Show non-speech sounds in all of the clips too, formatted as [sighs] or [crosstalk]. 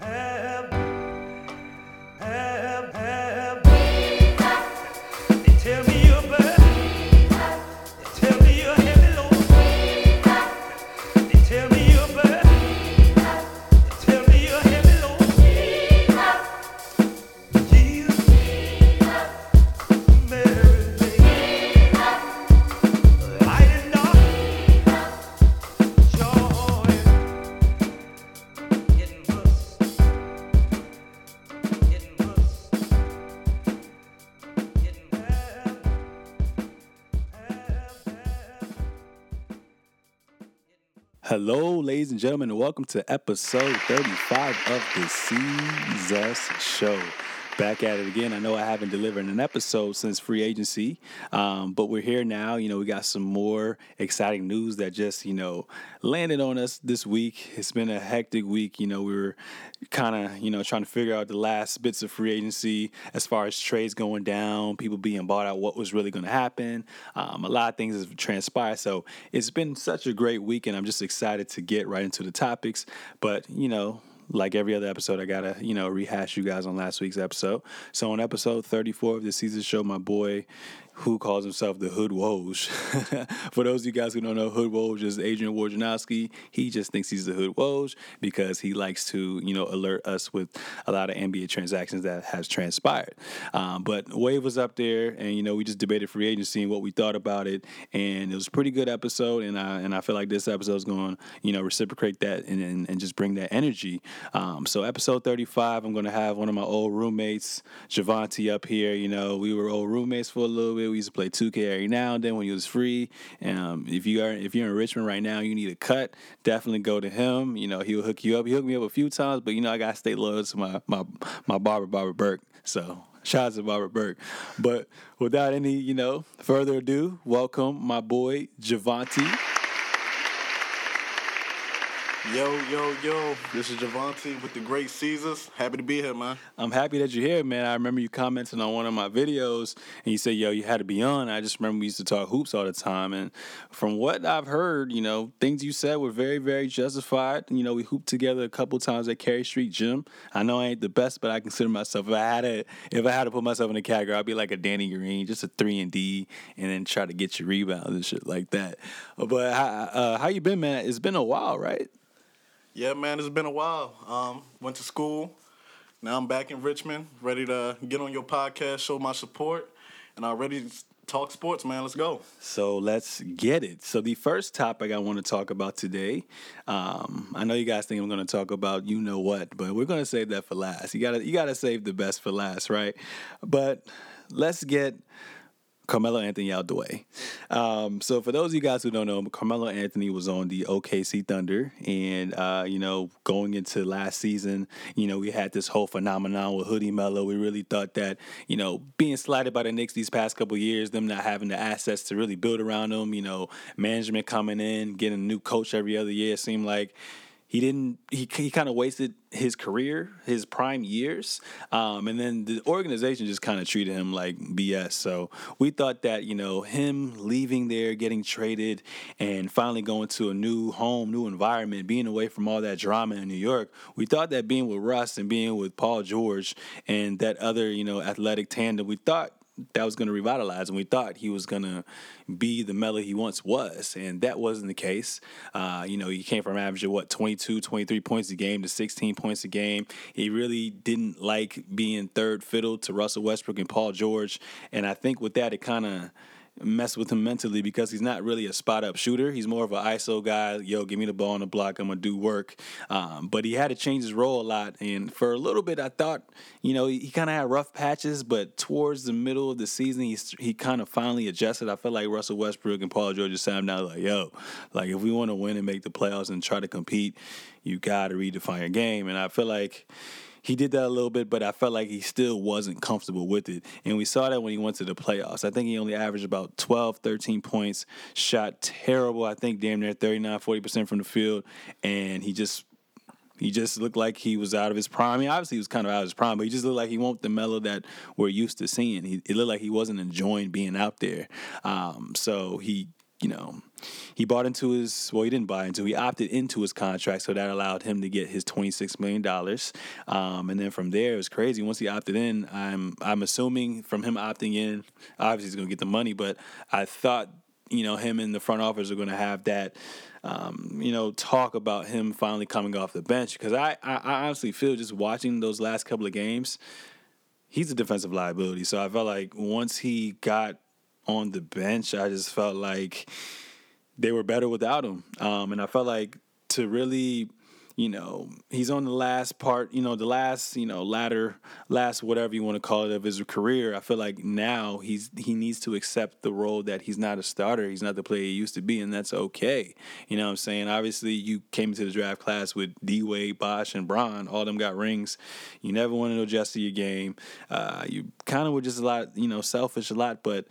Have, ladies and gentlemen, and welcome to episode 35 of the Seezus Show. Back at it again. I know I haven't delivered an episode since free agency, um, but we're here now. You know, we got some more exciting news that just, you know, landed on us this week. It's been a hectic week. You know, we were kind of, you know, trying to figure out the last bits of free agency as far as trades going down, people being bought out, what was really going to happen. Um, a lot of things have transpired. So it's been such a great week, and I'm just excited to get right into the topics. But, you know, like every other episode, I gotta, you know, rehash you guys on last week's episode. So on episode 34 of the Seezus show, my boy who calls himself the Hood Woj. [laughs] For those of you guys who don't know, Hood Woj is Adrian Wojnarowski. He just thinks he's the Hood Woj because he likes to, you know, alert us with a lot of NBA transactions that has transpired. Um, but Wave was up there, and you know, we just debated free agency and what we thought about it, and it was a pretty good episode. And I and I feel like this episode is going, to you know, reciprocate that and, and and just bring that energy. Um, so episode 35, I'm going to have one of my old roommates, Javonti, up here. You know, we were old roommates for a little bit. We used to play 2K every now and then when he was free. Um, if you are if you're in Richmond right now, you need a cut. Definitely go to him. You know, he'll hook you up. He hooked me up a few times, but you know, I gotta stay loyal to my my my barber, Barber Burke. So shout out to Robert Burke. But without any, you know, further ado, welcome my boy Javonti. Yo, yo, yo, this is Javonti with the Great Seezus. Happy to be here, man. I'm happy that you're here, man. I remember you commenting on one of my videos and you said, yo, you had to be on. I just remember we used to talk hoops all the time. And from what I've heard, you know, things you said were very, very justified. You know, we hooped together a couple times at Carey Street Gym. I know I ain't the best, but I consider myself if I had to if I had to put myself in a category, I'd be like a Danny Green, just a three and D, and then try to get your rebounds and shit like that. But uh, how you been, man? It's been a while, right? Yeah, man, it's been a while. Um, went to school. Now I'm back in Richmond, ready to get on your podcast, show my support, and I'm ready to talk sports, man. Let's go. So let's get it. So the first topic I want to talk about today, um, I know you guys think I'm going to talk about you know what, but we're going to save that for last. You gotta you gotta save the best for last, right? But let's get Carmelo Anthony out the way. Um, so for those of you guys who don't know, Carmelo Anthony was on the OKC Thunder, and uh, you know, going into last season, you know, we had this whole phenomenon with Hoodie Melo. We really thought that, you know, being slighted by the Knicks these past couple years, them not having the assets to really build around them, you know, management coming in, getting a new coach every other year, seemed like he didn't he, he kind of wasted his career his prime years um, and then the organization just kind of treated him like bs so we thought that you know him leaving there getting traded and finally going to a new home new environment being away from all that drama in new york we thought that being with russ and being with paul george and that other you know athletic tandem we thought that was going to revitalize, and we thought he was going to be the Melo he once was, and that wasn't the case. Uh, you know, he came from averaging what 22, 23 points a game to 16 points a game. He really didn't like being third fiddle to Russell Westbrook and Paul George, and I think with that, it kind of mess with him mentally because he's not really a spot up shooter. He's more of an ISO guy. Yo, give me the ball on the block. I'm gonna do work. Um, but he had to change his role a lot. And for a little bit, I thought, you know, he, he kind of had rough patches. But towards the middle of the season, he he kind of finally adjusted. I felt like Russell Westbrook and Paul George just sat him down like, yo, like if we want to win and make the playoffs and try to compete, you got to redefine your game. And I feel like he did that a little bit, but I felt like he still wasn't comfortable with it. And we saw that when he went to the playoffs. I think he only averaged about 12, 13 points, shot terrible, I think damn near 39, 40% from the field. And he just he just looked like he was out of his prime. I mean, obviously he was kind of out of his prime, but he just looked like he won't the Melo that we're used to seeing. He, it looked like he wasn't enjoying being out there. Um, so he you know, he bought into his well, he didn't buy into. He opted into his contract, so that allowed him to get his twenty six million dollars. Um, and then from there, it was crazy. Once he opted in, I'm I'm assuming from him opting in, obviously he's gonna get the money. But I thought you know him and the front office are to have that um, you know talk about him finally coming off the bench because I, I I honestly feel just watching those last couple of games he's a defensive liability so I felt like once he got on the bench I just felt like they were better without him um, and I felt like to really you know, he's on the last part, you know, the last, you know, ladder, last whatever you want to call it of his career. I feel like now he's he needs to accept the role that he's not a starter. He's not the player he used to be, and that's okay. You know what I'm saying? Obviously, you came into the draft class with D Wade, Bosh, and Bron. All them got rings. You never wanted to adjust to your game. Uh, you kind of were just a lot, you know, selfish a lot, but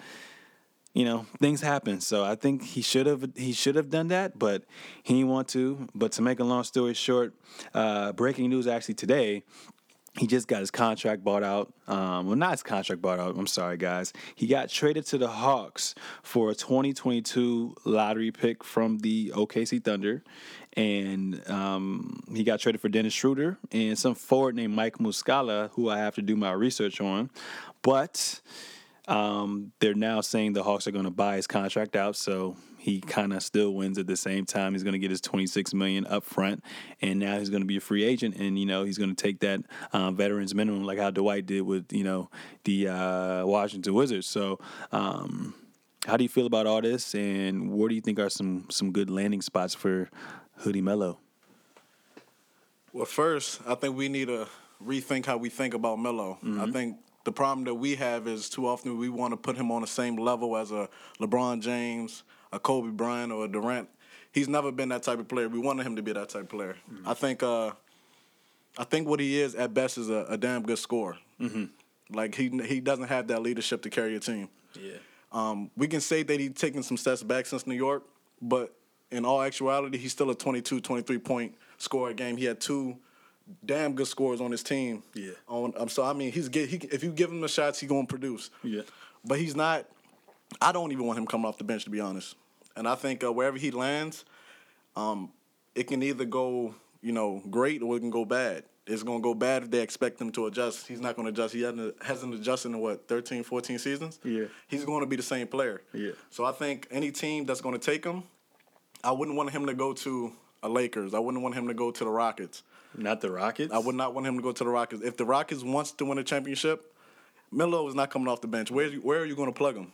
you know things happen so i think he should have he should have done that but he didn't want to but to make a long story short uh, breaking news actually today he just got his contract bought out. Um, well, not his contract bought out. I'm sorry, guys. He got traded to the Hawks for a 2022 lottery pick from the OKC Thunder, and um, he got traded for Dennis Schroeder and some forward named Mike Muscala, who I have to do my research on. But um, they're now saying the Hawks are going to buy his contract out, so he kind of still wins at the same time. He's going to get his 26 million up front, and now he's going to be a free agent, and you know he's going to take that um, veterans minimum like how Dwight did with you know the uh, Washington Wizards. So. Um, how do you feel about all this, and where do you think are some some good landing spots for Hoodie Melo? Well, first, I think we need to rethink how we think about Melo. I think the problem that we have is too often we want to put him on the same level as a LeBron James, a Kobe Bryant, or a Durant. He's never been that type of player. We wanted him to be that type of player. I think. Uh, I think what he is at best is a, a damn good scorer. Like he he doesn't have that leadership to carry a team. Yeah. Um, we can say that he's taken some steps back since New York, but in all actuality, he's still a 22, 23 point scorer a game. He had two damn good scores on his team. Yeah. On um, so I mean, he's get he if you give him the shots, he's gonna produce. Yeah. But he's not. I don't even want him coming off the bench to be honest. And I think uh, wherever he lands, um, it can either go you know great or it can go bad. It's gonna go bad if they expect him to adjust. He's not gonna adjust. He hasn't hasn't adjusted in what 13, 14 seasons. Yeah. He's going to be the same player. Yeah. So I think any team that's going to take him, I wouldn't want him to go to a Lakers. I wouldn't want him to go to the Rockets. Not the Rockets. I would not want him to go to the Rockets. If the Rockets wants to win a championship, Melo is not coming off the bench. Where where are you going to plug him?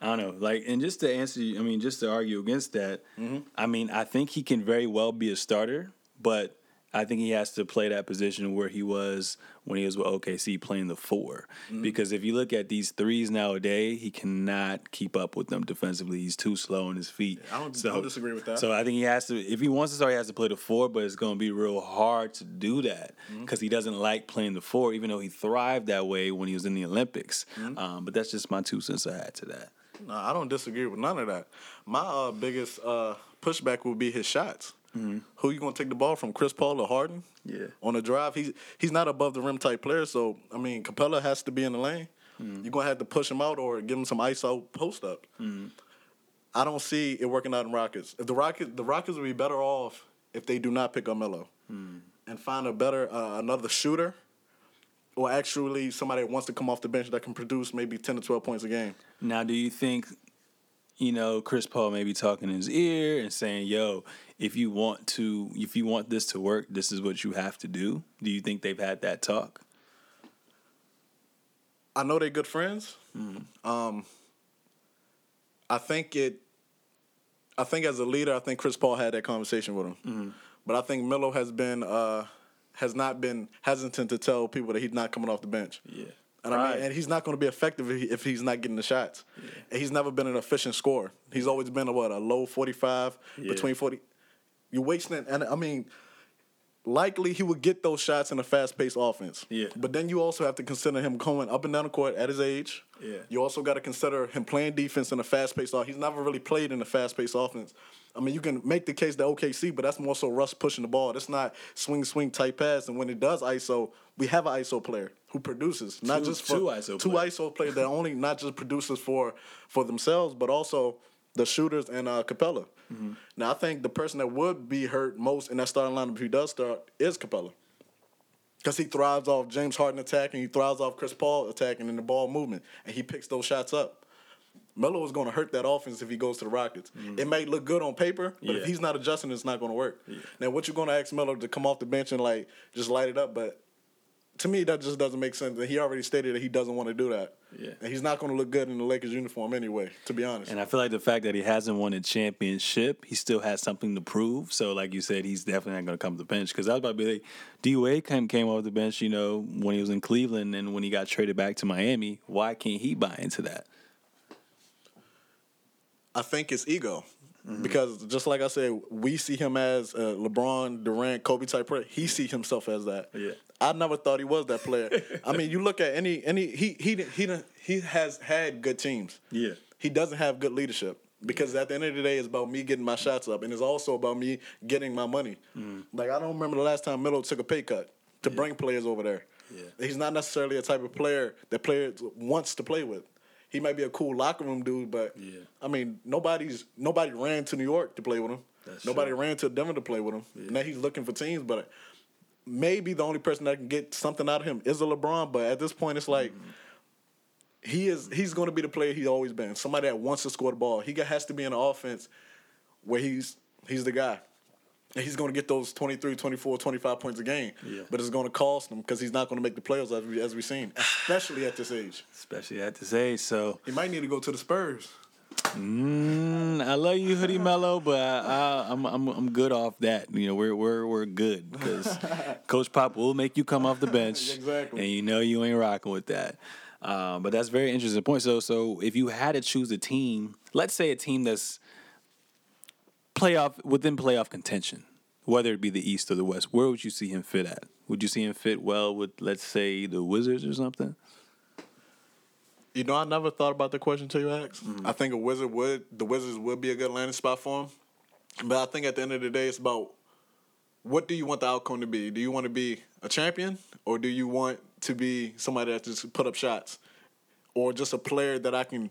I don't know. Like, and just to answer you, I mean, just to argue against that, mm-hmm. I mean, I think he can very well be a starter, but I think he has to play that position where he was when he was with OKC playing the 4 Because if you look at these threes nowadays, he cannot keep up with them defensively. He's too slow on his feet. I don't- I don't disagree with that. So I think he has to, if he wants to start, he has to play the four, but it's going to be real hard to do that because he doesn't like playing the four, even though he thrived that way when he was in the Olympics. Um, but that's just my two cents I had to that. No, I don't disagree with none of that. My uh, biggest uh, pushback would be his shots. Mm-hmm. Who you going to take the ball from, Chris Paul or Harden? Yeah. On a drive, he's he's not above the rim type player. So I mean, Capela has to be in the lane. Mm-hmm. You're gonna have to push him out or give him some ISO post up. Mm-hmm. I don't see it working out in Rockets. If the Rockets, the Rockets would be better off if they do not pick up Melo and find a better uh, another shooter, or actually somebody that wants to come off the bench that can produce maybe ten to twelve points a game. Now, do you think, you know, Chris Paul may be talking in his ear and saying, "Yo, if you want to, if you want this to work, this is what you have to do." Do you think they've had that talk? I know they're good friends. Um, I think it. I think as a leader, I think Chris Paul had that conversation with him. But I think Melo has been uh, has not been hesitant to tell people that he's not coming off the bench. Yeah. And I mean, and he's not going to be effective if, he, if he's not getting the shots. And he's never been an efficient scorer. He's always been a what a low forty five Yeah. between forty. You're wasting it, and I mean, likely he would get those shots in a fast paced offense. Yeah. But then you also have to consider him going up and down the court at his age. Yeah. You also got to consider him playing defense in a fast paced offense. He's never really played in a fast paced offense. I mean, you can make the case that OKC, but that's more so Russ pushing the ball. That's not swing swing type pass. And when it does ISO, we have an ISO player who produces, not Two- just for two ISO two players. ISO players that only not just produces for for themselves, but also the shooters, and uh, Capela. Mm-hmm. Now I think the person that would be hurt most in that starting lineup if he does start is Capela. Because he thrives off James Harden attacking, he thrives off Chris Paul attacking and the ball movement, and he picks those shots up. Melo is going to hurt that offense if he goes to the Rockets. It may look good on paper, but Mm-hmm. Yeah. if he's not adjusting, it's not going to work. Now, what you're going to ask Melo to come off the bench and like just light it up, but to me that just doesn't make sense. And he already stated that he doesn't want to do that. Yeah. and he's not going to look good in the Lakers uniform anyway. To be honest, And I feel like the fact that he hasn't won a championship, he still has something to prove. So, like you said, he's definitely not going to come to the bench. Because I was about to be like, D Wade came, came off the bench, you know, when he was in Cleveland and when he got traded back to Miami. Why can't he buy into that? I think it's ego. Mm-hmm. Because just like I said, we see him as uh, LeBron, Durant, Kobe type player. He see himself as that. Yeah. I never thought he was that player. I mean, you look at any any he he he he has had good teams. Yeah. He doesn't have good leadership because at the end of the day, it's about me getting my shots up, and it's also about me getting my money. Mm. Like I don't remember the last time Melo took a pay cut to bring players over there. Yeah. He's not necessarily a type of player that players wants to play with. He might be a cool locker room dude, but Yeah. I mean, nobody's nobody ran to New York to play with him. That's nobody true. ran to Denver to play with him. Now he's looking for teams, but maybe the only person that can get something out of him is a LeBron. But at this point, it's like mm-hmm. he is he's going to be the player he's always been. Somebody that wants to score the ball. He has to be in an offense where he's he's the guy. And he's going to get those 23, 24, 25 points a game. Yeah. But it's going to cost him because he's not going to make the playoffs as, we, as we've seen, especially at this age. [sighs] Especially at this age. So, He might need to go to the Spurs. Mm, I love you, Hoodie Melo, but I, I, I'm, I'm I'm good off that. You know, we're we're we're good because [laughs] Coach Pop will make you come off the bench, [laughs] Exactly. and you know you ain't rocking with that. Um, but that's a very interesting point. So, so if you had to choose a team, let's say a team that's playoff within playoff contention, whether it be the East or the West, where would you see him fit at? Would you see him fit well with, let's say, the Wizards or something? You know, I never thought about the question until you asked. Mm-hmm. I think a wizard would the Wizards would be a good landing spot for him. But I think at the end of the day, it's about what do you want the outcome to be? Do you want to be a champion or do you want to be somebody that just put up shots? Or just a player that I can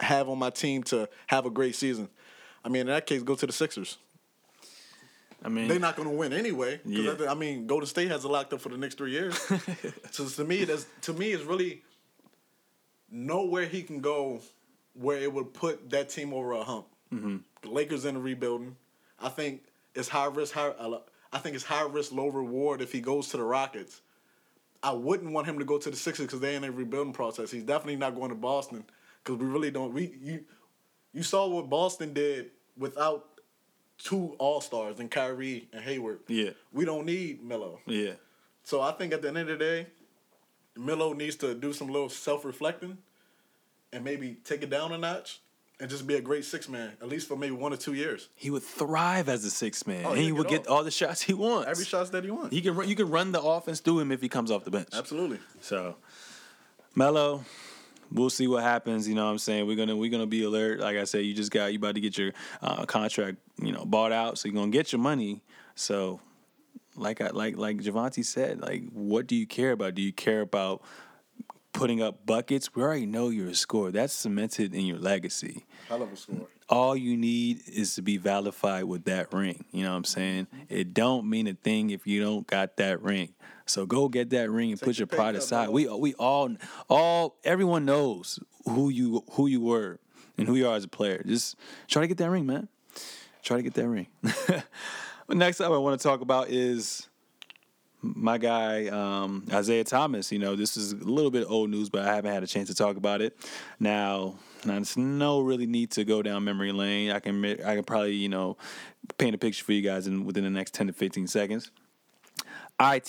have on my team to have a great season. I mean, in that case, go to the Sixers. I mean, They're not going to win anyway. 'cause Yeah. I I mean, Golden State has it locked up for the next three years. [laughs] so to me, that's to me, it's really nowhere he can go where it would put that team over a hump. Mm-hmm. The Lakers in the rebuilding. I think it's high risk, high. I think it's high risk, low reward if he goes to the Rockets. I wouldn't want him to go to the Sixers because they're in a rebuilding process. He's definitely not going to Boston because we really don't. We you you saw what Boston did without two All Stars and Kyrie and Hayward. Yeah. we don't need Melo. yeah. So I think at the end of the day, Melo needs to do some little self reflecting and maybe take it down a notch and just be a great six man, at least for maybe one or two years. He would thrive as a six man. Oh, and he he'd get all the shots he wants. Every shot that he wants. He can run, you can run the offense through him if he comes off the bench. Absolutely. So, Melo, we'll see what happens. You know what I'm saying? We're gonna we're gonna be alert. Like I said, you just got you about to get your uh, contract, you know, bought out, so you're gonna get your money. So, like I like like Javonti said, like what do you care about? Do you care about putting up buckets? We already know you're a scorer. That's cemented in your legacy Hell of a score. all you need is to be validated with that ring. You know what I'm saying? Mm-hmm. It don't mean a thing if you don't got that ring. So go get that ring and put your pride aside. We we all all everyone knows who you who you were and who you are as a player. Just try to get that ring, man. Try to get that ring. [laughs] Next up, I want to talk about is my guy um, Isaiah Thomas. You know, this is a little bit old news, but I haven't had a chance to talk about it. Now, there's no really need to go down memory lane. I can I can probably you know paint a picture for you guys in within the next ten to fifteen seconds. It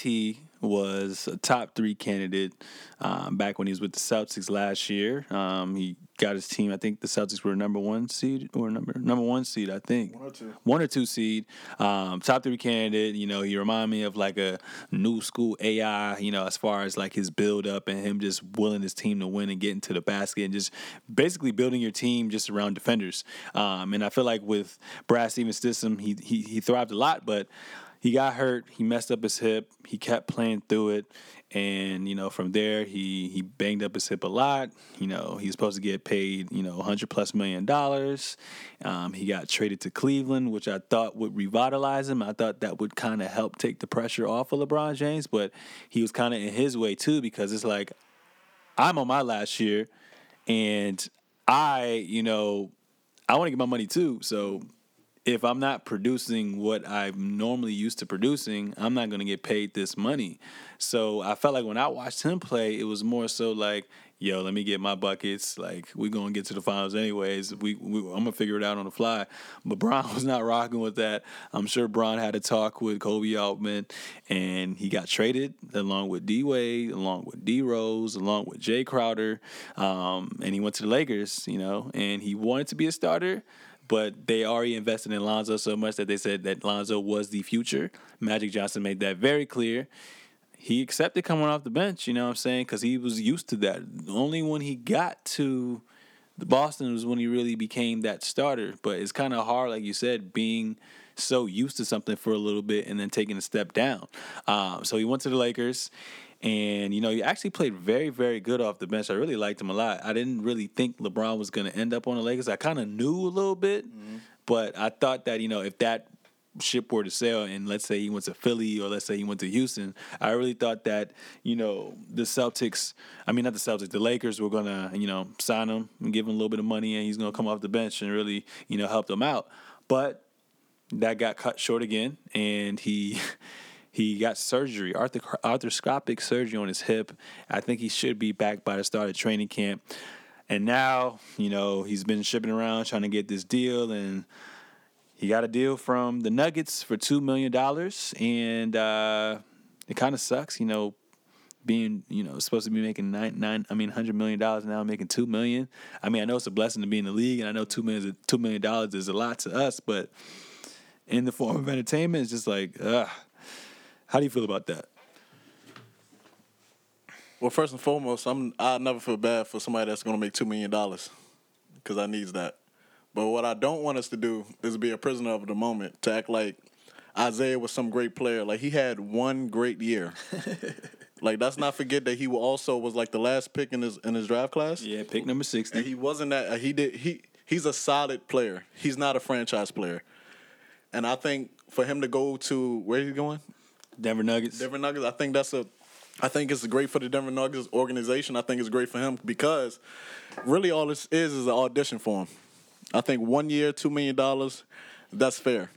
was a top three candidate um, back when he was with the Celtics last year. Um, he got his team. I think the Celtics were number one seed or number number one seed. I think One or two. one or two seed. Um, top three candidate. You know, he remind me of like a new school AI. You know, as far as like his build up and him just willing his team to win and get into the basket and just basically building your team just around defenders. Um, and I feel like with Brad Stevens' system, he he he thrived a lot, but he got hurt. He messed up his hip. He kept playing through it, And you know, from there, he he banged up his hip a lot. You know, he was supposed to get paid, you know, hundred plus million dollars. Um, he got traded to Cleveland, which I thought would revitalize him. I thought that would kind of help take the pressure off of LeBron James, but he was kind of in his way too because it's like I'm on my last year, and I, you know, I want to get my money too. So if I'm not producing what I'm normally used to producing, I'm not going to get paid this money. So I felt like when I watched him play, it was more so like, yo, let me get my buckets. Like we're going to get to the finals anyways. We, we I'm going to figure it out on the fly. But Bron [laughs] was not rocking with that. I'm sure Bron had a talk with Koby Altman and he got traded along with D Wade, along with D Rose, along with Jay Crowder. Um, and he went to the Lakers, you know, and he wanted to be a starter but they already invested in Lonzo so much that they said that Lonzo was the future. Magic Johnson made that very clear. He accepted coming off the bench, you know what I'm saying? Because he was used to that. Only when he got to the Boston was when he really became that starter. But it's kind of hard, like you said, being so used to something for a little bit and then taking a step down. Um, so he went to the Lakers and, you know, he actually played very, very good off the bench. I really liked him a lot. I didn't really think LeBron was going to end up on the Lakers. I kind of knew a little bit, mm-hmm. but I thought that, you know, if that ship were to sail and let's say he went to Philly or let's say he went to Houston, I really thought that, you know, the Celtics, I mean, not the Celtics, the Lakers were going to, you know, sign him and give him a little bit of money and he's going to come off the bench and really, you know, help them out. But that got cut short again and he. [laughs] He got surgery, arthroscopic surgery on his hip. I think he should be back by the start of training camp. And now, you know, he's been shipping around trying to get this deal, and he got a deal from the Nuggets for two million dollars, and uh, it kind of sucks, you know, being you know supposed to be making nine nine I mean hundred million dollars now making two million. I mean I know it's a blessing to be in the league, and I know two million two million dollars is a lot to us, but in the form of entertainment, it's just like ugh. How do you feel about that? Well, first and foremost, I'm I never feel bad for somebody that's going to make two million dollars because I needs that. But what I don't want us to do is be a prisoner of the moment to act like Isaiah was some great player. Like he had one great year. [laughs] like let's not forget that he also was like the last pick in his in his draft class. Yeah, pick number sixty. And he wasn't that. Uh, he did. He he's a solid player. He's not a franchise player. And I think for him to go to where he's going, Denver Nuggets. Denver Nuggets. I think that's a. I think it's great for the Denver Nuggets organization. I think it's great for him because really all this is is an audition for him. I think one year, two million dollars, that's fair.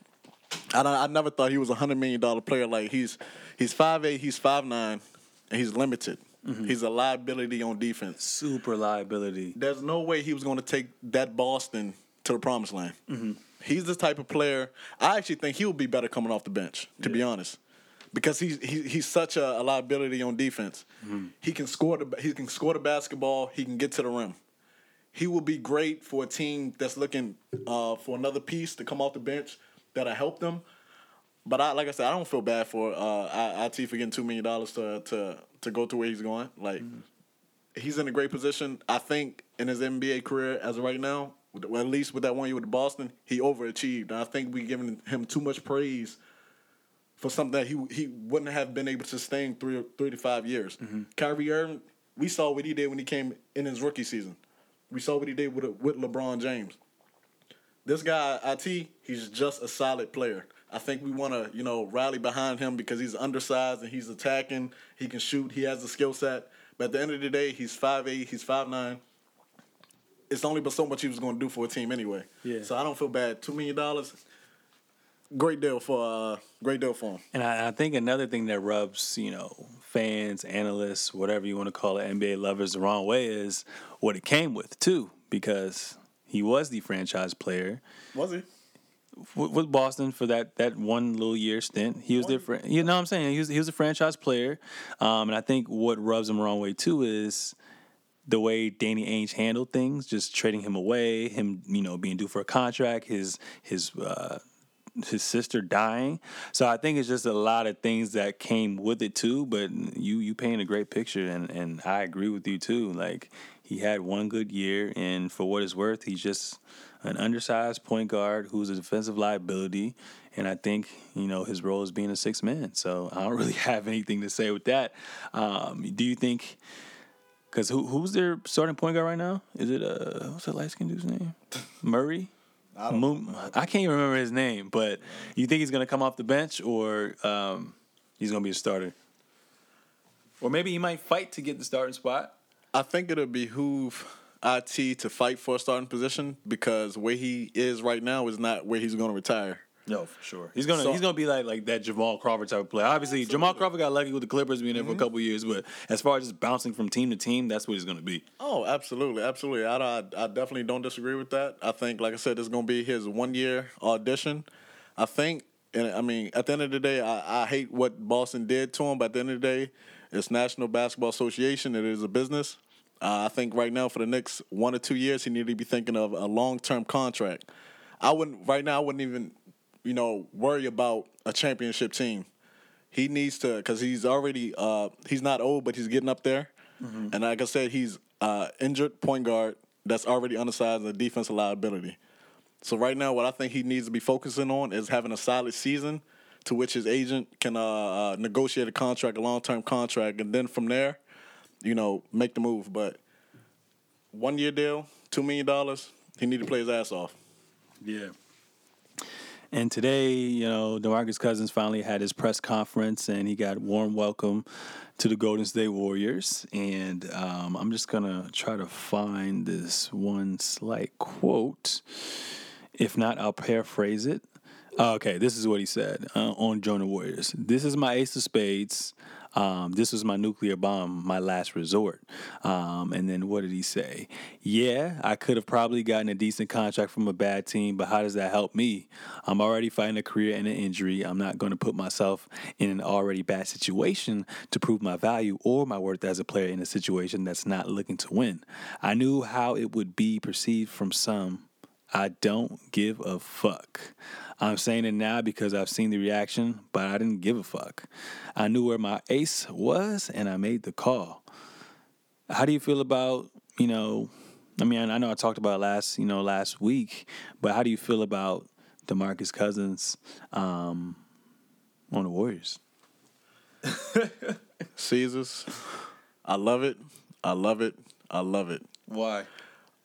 I I never thought he was a hundred million dollar player. Like he's he's five eight, he's five nine, and he's limited. Mm-hmm. He's a liability on defense. Super liability. There's no way he was going to take that Boston to the promised land. Mm-hmm. He's the type of player. I actually think he would be better coming off the bench. To yeah. be honest, because he's he, he's such a, a liability on defense. Mm-hmm. He can score the he can score the basketball. He can get to the rim. He will be great for a team that's looking uh, for another piece to come off the bench that'll help them. But I like I said, I don't feel bad for uh, IT for getting two million dollars to to to go to where he's going. Like mm-hmm. he's in a great position. I think in his NBA career as of right now, well, at least with that one year with Boston, he overachieved. And I think we're giving him too much praise for something that he he wouldn't have been able to sustain three three to five years. Mm-hmm. Kyrie Irving, we saw what he did when he came in his rookie season. We saw what he did with with LeBron James. This guy, it, he's just a solid player. I think we want to, you know, rally behind him because he's undersized and he's attacking. He can shoot. He has the skill set. But at the end of the day, he's five eight. He's five nine. It's only but so much he was going to do for a team anyway. Yeah. So I don't feel bad. Two million dollars great deal for uh, great deal for him. And I, I, think another thing that rubs you know fans, analysts, whatever you want to call it, NBA lovers the wrong way is what it came with too, because he was the franchise player. Was he? With Boston for that, that one little year stint, he was different. You know what I'm saying? He was he was a franchise player, um, and I think what rubs him the wrong way too is the way Danny Ainge handled things, just trading him away, him you know being due for a contract, his his uh, [laughs] his sister dying. So I think it's just a lot of things that came with it too. But you you paint a great picture, and and I agree with you too. Like he had one good year, and for what it's worth, he's just an undersized point guard who's a defensive liability, and I think you know his role is being a six man. So I don't [laughs] really have anything to say with that. Um, do you think? Because who who's their starting point guard right now? Is it uh what's that light skinned dude's name? Murray. I Moon, I can't even remember his name, but you think he's gonna come off the bench or um, he's gonna be a starter? Or maybe he might fight to get the starting spot. I think it'll behoove it to fight for a starting position because where he is right now is not where he's going to retire. No, for sure. He's gonna So- he's gonna be like like that Jamal Crawford type of player. Obviously, Jamal Crawford got lucky with the Clippers being there for a couple years, but as far as just bouncing from team to team, that's what he's gonna be. Oh, absolutely, absolutely. I, I, I definitely don't disagree with that. I think, like I said, it's going to be his one year audition. I think, and I mean, at the end of the day, I, I hate what Boston did to him, but at the end of the day, it's National Basketball Association. It is a business. Uh, I think right now, for the next one or two years, he need to be thinking of a long term contract. I wouldn't right now. I wouldn't even, you know, worry about a championship team. He needs to because he's already uh, he's not old, but he's getting up there. And like I said, he's uh, injured point guard that's already undersized and a defensive liability. So right now, what I think he needs to be focusing on is having a solid season, to which his agent can uh, uh, negotiate a contract, a long term contract, and then from there, you know, make the move. But one year deal, two million dollars, he need to play his ass off. Yeah. And today, you know, DeMarcus Cousins finally had his press conference and he got warm welcome to the Golden State Warriors. And um, I'm just going to try to find this one slight quote. If not, I'll paraphrase it. Uh, Okay, this is what he said uh, on Jonah Warriors. This is my ace of spades. Um, this was my nuclear bomb, my last resort. Um, and then what did he say? Yeah, I could have probably gotten a decent contract from a bad team, but how does that help me? I'm already fighting a career and an injury. I'm not going to put myself in an already bad situation to prove my value or my worth as a player in a situation that's not looking to win. I knew how it would be perceived from some. I don't give a fuck. I'm saying it now because I've seen the reaction, but I didn't give a fuck. I knew where my ace was and I made the call. How do you feel about, you know, I mean, I know I talked about it last, you know, last week, but how do you feel about DeMarcus Cousins um, on the Warriors? [laughs] Seezus, I love it. I love it. I love it. Why?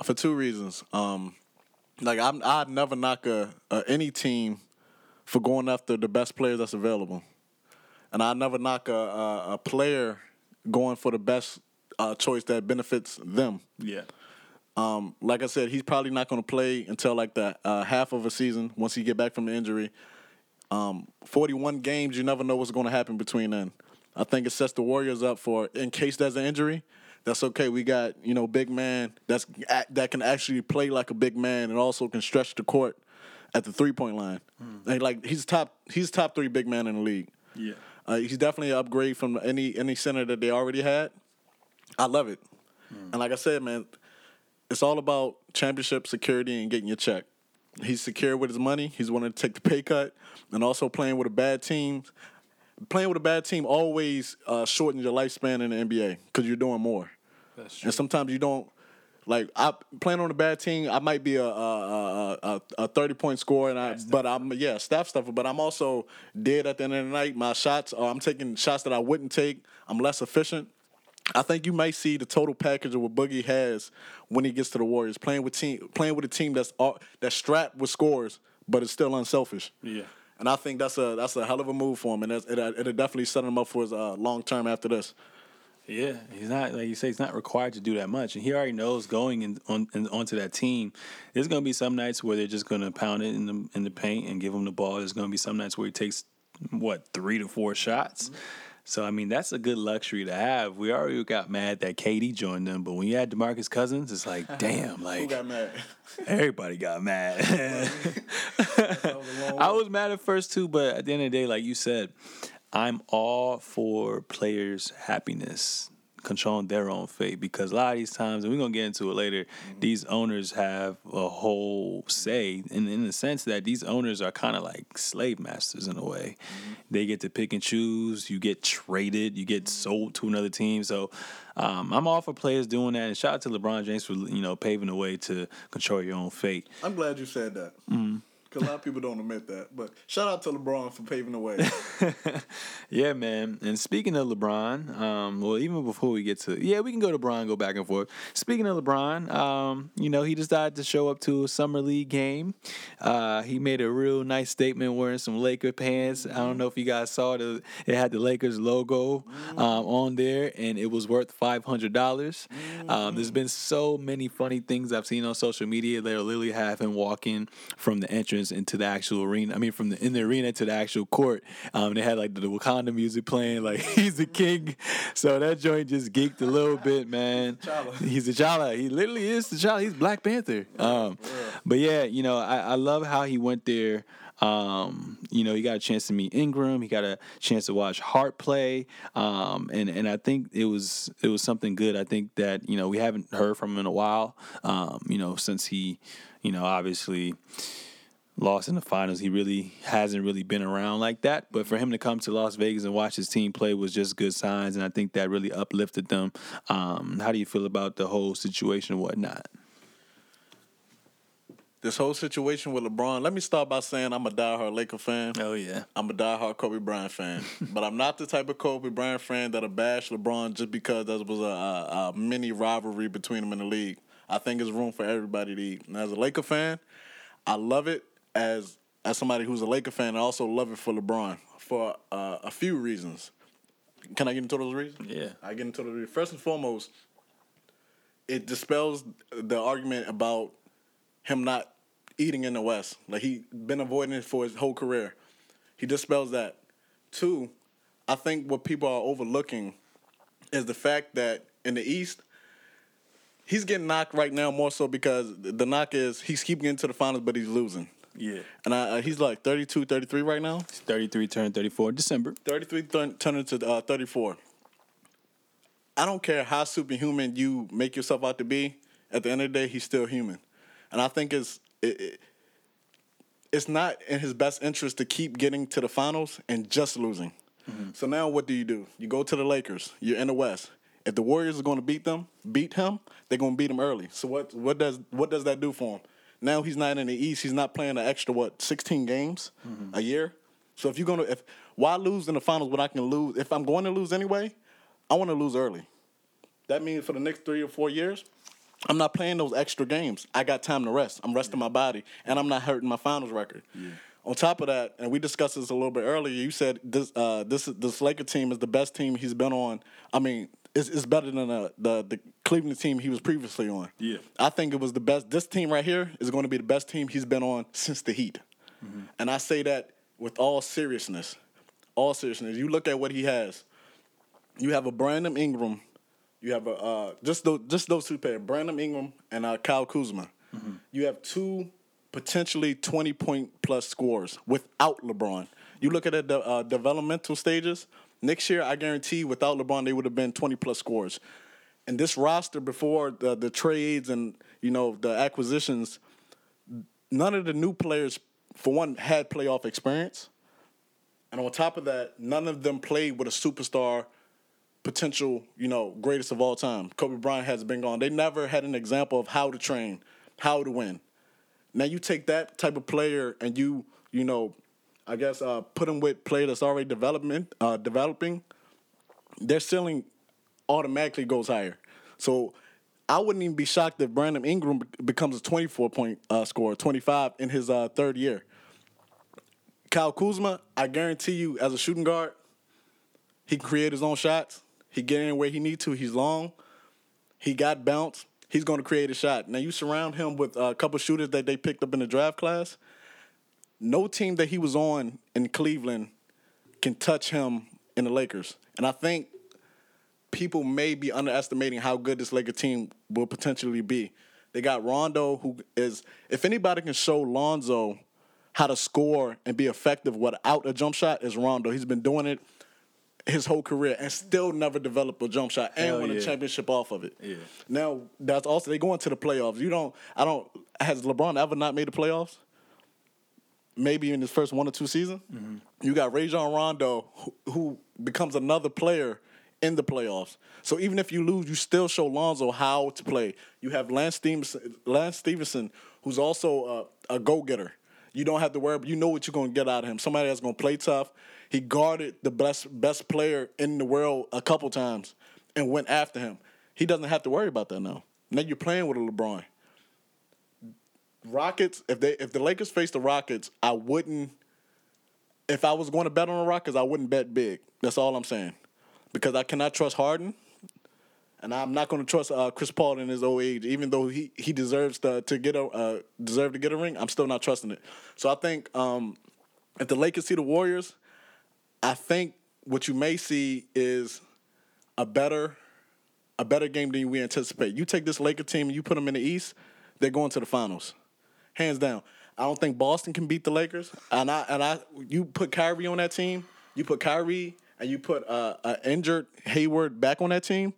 for two reasons. Um, like I'm, I'd never knock a, a any team for going after the best player that's available, and I'd never knock a, a, a player going for the best uh, choice that benefits them. Yeah. Um, like I said, he's probably not going to play until like the uh, half of a season once he get back from the injury. Um, 41 games, you never know what's going to happen between then. I think it sets the Warriors up for in case there's an injury. That's okay. We got you know big man that's that can actually play like a big man and also can stretch the court at the three point line. And, like he's top he's top three big man in the league. Yeah. Uh, he's definitely an upgrade from any any center that they already had. I love it. And like I said, man, it's all about championship security and getting your check. He's secure with his money. He's willing to take the pay cut, and also playing with a bad team. Playing with a bad team always uh, shortens your lifespan in the NBA because you're doing more. That's true. And sometimes you don't like I playing on a bad team. I might be a a, a, a, a thirty point scorer, and I but I'm yeah staff stuffer. But I'm also dead at the end of the night. My shots, are, I'm taking shots that I wouldn't take. I'm less efficient. I think you might see the total package of what Boogie has when he gets to the Warriors, playing with team playing with a team that's all, that's strapped with scores, but it's still unselfish. Yeah. And I think that's a that's a hell of a move for him, and it, it'll definitely set him up for his uh, long term after this. Yeah, he's not like you say. He's not required to do that much, and he already knows going in, on in, onto that team. There's going to be some nights where they're just going to pound it in the in the paint and give him the ball. There's going to be some nights where he takes what three to four shots. So I mean, that's a good luxury to have. We already got mad that KD joined them, but when you had Demarcus Cousins, it's like, [laughs] damn, Who like got mad? everybody got mad. [laughs] [laughs] I was mad at first too, but at the end of the day, like you said, I'm all for players' happiness, controlling their own fate. Because a lot of these times, and we're gonna get into it later, mm-hmm. these owners have a whole say, in in the sense that these owners are kind of like slave masters in a way. Mm-hmm. They get to pick and choose. You get traded. You get mm-hmm. sold to another team. So. Um, I'm all for players doing that, and shout out to LeBron James for you know paving the way to control your own fate. I'm glad you said that. Because a lot of people don't admit that. But shout out to LeBron for paving the way. [laughs] Yeah, man. And speaking of LeBron, um, well, even before we get to yeah, we can go to LeBron, go back and forth. Speaking of LeBron, um, you know, he decided to show up to a summer league game. Uh, he made a real nice statement wearing some Laker pants. I don't know if you guys saw it. It had the Lakers logo um, on there, and it was worth five hundred dollars. Um, there's been so many funny things I've seen on social media. They'll literally have him walking from the entrance into the actual arena. I mean, from the in the arena to the actual court. Um, they had like the, Wakanda music playing, like [laughs] he's the king. So that joint just geeked a little bit, man. He's a T'Challa. He literally is the T'Challa. He's Black Panther. Um, but yeah, you know, I, I love how he went there. Um, you know, he got a chance to meet Ingram. He got a chance to watch Hart play, um, and and I think it was it was something good. I think that you know we haven't heard from him in a while. Um, you know, since he, you know, obviously lost in the finals. He really hasn't really been around like that. But for him to come to Las Vegas and watch his team play was just good signs, and I think that really uplifted them. Um, how do you feel about the whole situation and whatnot? this whole situation with LeBron, let me start by saying I'm a diehard Laker fan. Oh yeah, I'm a diehard Kobe Bryant fan, [laughs] but I'm not the type of Kobe Bryant fan that'll bash LeBron just because there was a, a, a mini rivalry between them in the league. I think there's room for everybody to eat. And as a Laker fan, I love it as as somebody who's a Laker fan. I also love it for LeBron for uh, a few reasons. Can I get into those reasons? Yeah. I get into those reasons. First and foremost, it dispels the argument about him not eating in the West. Like he been avoiding it for his whole career. He dispels that. Two, I think what people are overlooking is the fact that in the East, he's getting knocked right now more so because the knock is he's keeping getting to the finals, but he's losing. Yeah. And I, uh, he's like 32, 33 right now. Thirty three turned thirty four December. 33 turn, turning to uh, 34. I don't care how superhuman you make yourself out to be. At the end of the day, he's still human, and I think it's it, it, it's not in his best interest to keep getting to the finals and just losing. So now, what do you do? You go to the Lakers. You're in the West. If the Warriors are going to beat them, beat him, they're going to beat him early. So what? What does what does that do for him? Now he's not in the East. He's not playing an extra what 16 games a year. So if you're gonna, if why lose in the finals when I can lose? If I'm going to lose anyway, I want to lose early. That means for the next three or four years, I'm not playing those extra games. I got time to rest. I'm resting my body, and I'm not hurting my finals record. On top of that, and we discussed this a little bit earlier. You said this uh, this this Laker team is the best team he's been on. I mean, it's, it's better than the, the the Cleveland team he was previously on. Yeah. I think it was the best. This team right here is going to be the best team he's been on since the Heat, and I say that with all seriousness. All seriousness. You look at what he has. You have a Brandon Ingram. You have a uh, just those just those two players, Brandon Ingram and uh, Kyle Kuzma. You have two potentially twenty point plus scores without LeBron. You look at the uh, developmental stages. Next year, I guarantee, without LeBron, they would have been twenty plus scores. And this roster before the the trades and you know the acquisitions, none of the new players, for one, had playoff experience. And on top of that, none of them played with a superstar potential, you know, greatest of all time. Kobe Bryant has been gone. They never had an example of how to train, how to win. Now you take that type of player and you, you know, I guess uh, put them with player that's already development uh, developing. Their ceiling automatically goes higher. So I wouldn't even be shocked if Brandon Ingram becomes a 24 point uh, scorer, 25 in his uh, third year. Kyle Kuzma, I guarantee you, as a shooting guard, he can create his own shots. He get in where he need to. He's long. He got bounce. He's going to create a shot. Now you surround him with a couple shooters that they picked up in the draft class. No team that he was on in Cleveland can touch him in the Lakers. And I think people may be underestimating how good this Laker team will potentially be. They got Rondo, who is, if anybody can show Lonzo how to score and be effective without a jump shot, is Rondo. He's been doing it his whole career and still never developed a jump shot and Hell won yeah. a championship off of it. Yeah. Now that's also they go into the playoffs. You don't. I don't. Has LeBron ever not made the playoffs? Maybe in his first one or two seasons. Mm-hmm. You got Rajon Rondo, who, who becomes another player in the playoffs. So even if you lose, you still show Lonzo how to play. You have Lance Stephenson, Lance Stephenson who's also a, a go getter. You don't have to worry. You know what you're going to get out of him. Somebody that's going to play tough. He guarded the best best player in the world a couple times and went after him. He doesn't have to worry about that now. Now you're playing with a LeBron. Rockets. If they if the Lakers face the Rockets, I wouldn't. If I was going to bet on the Rockets, I wouldn't bet big. That's all I'm saying, because I cannot trust Harden. And I'm not going to trust uh, Chris Paul in his old age, even though he, he deserves to, to get a uh, deserve to get a ring. I'm still not trusting it. So I think um, if the Lakers see the Warriors, I think what you may see is a better a better game than we anticipate. You take this Laker team and you put them in the East, they're going to the finals, hands down. I don't think Boston can beat the Lakers, and I and I you put Kyrie on that team, you put Kyrie and you put uh, an injured Hayward back on that team.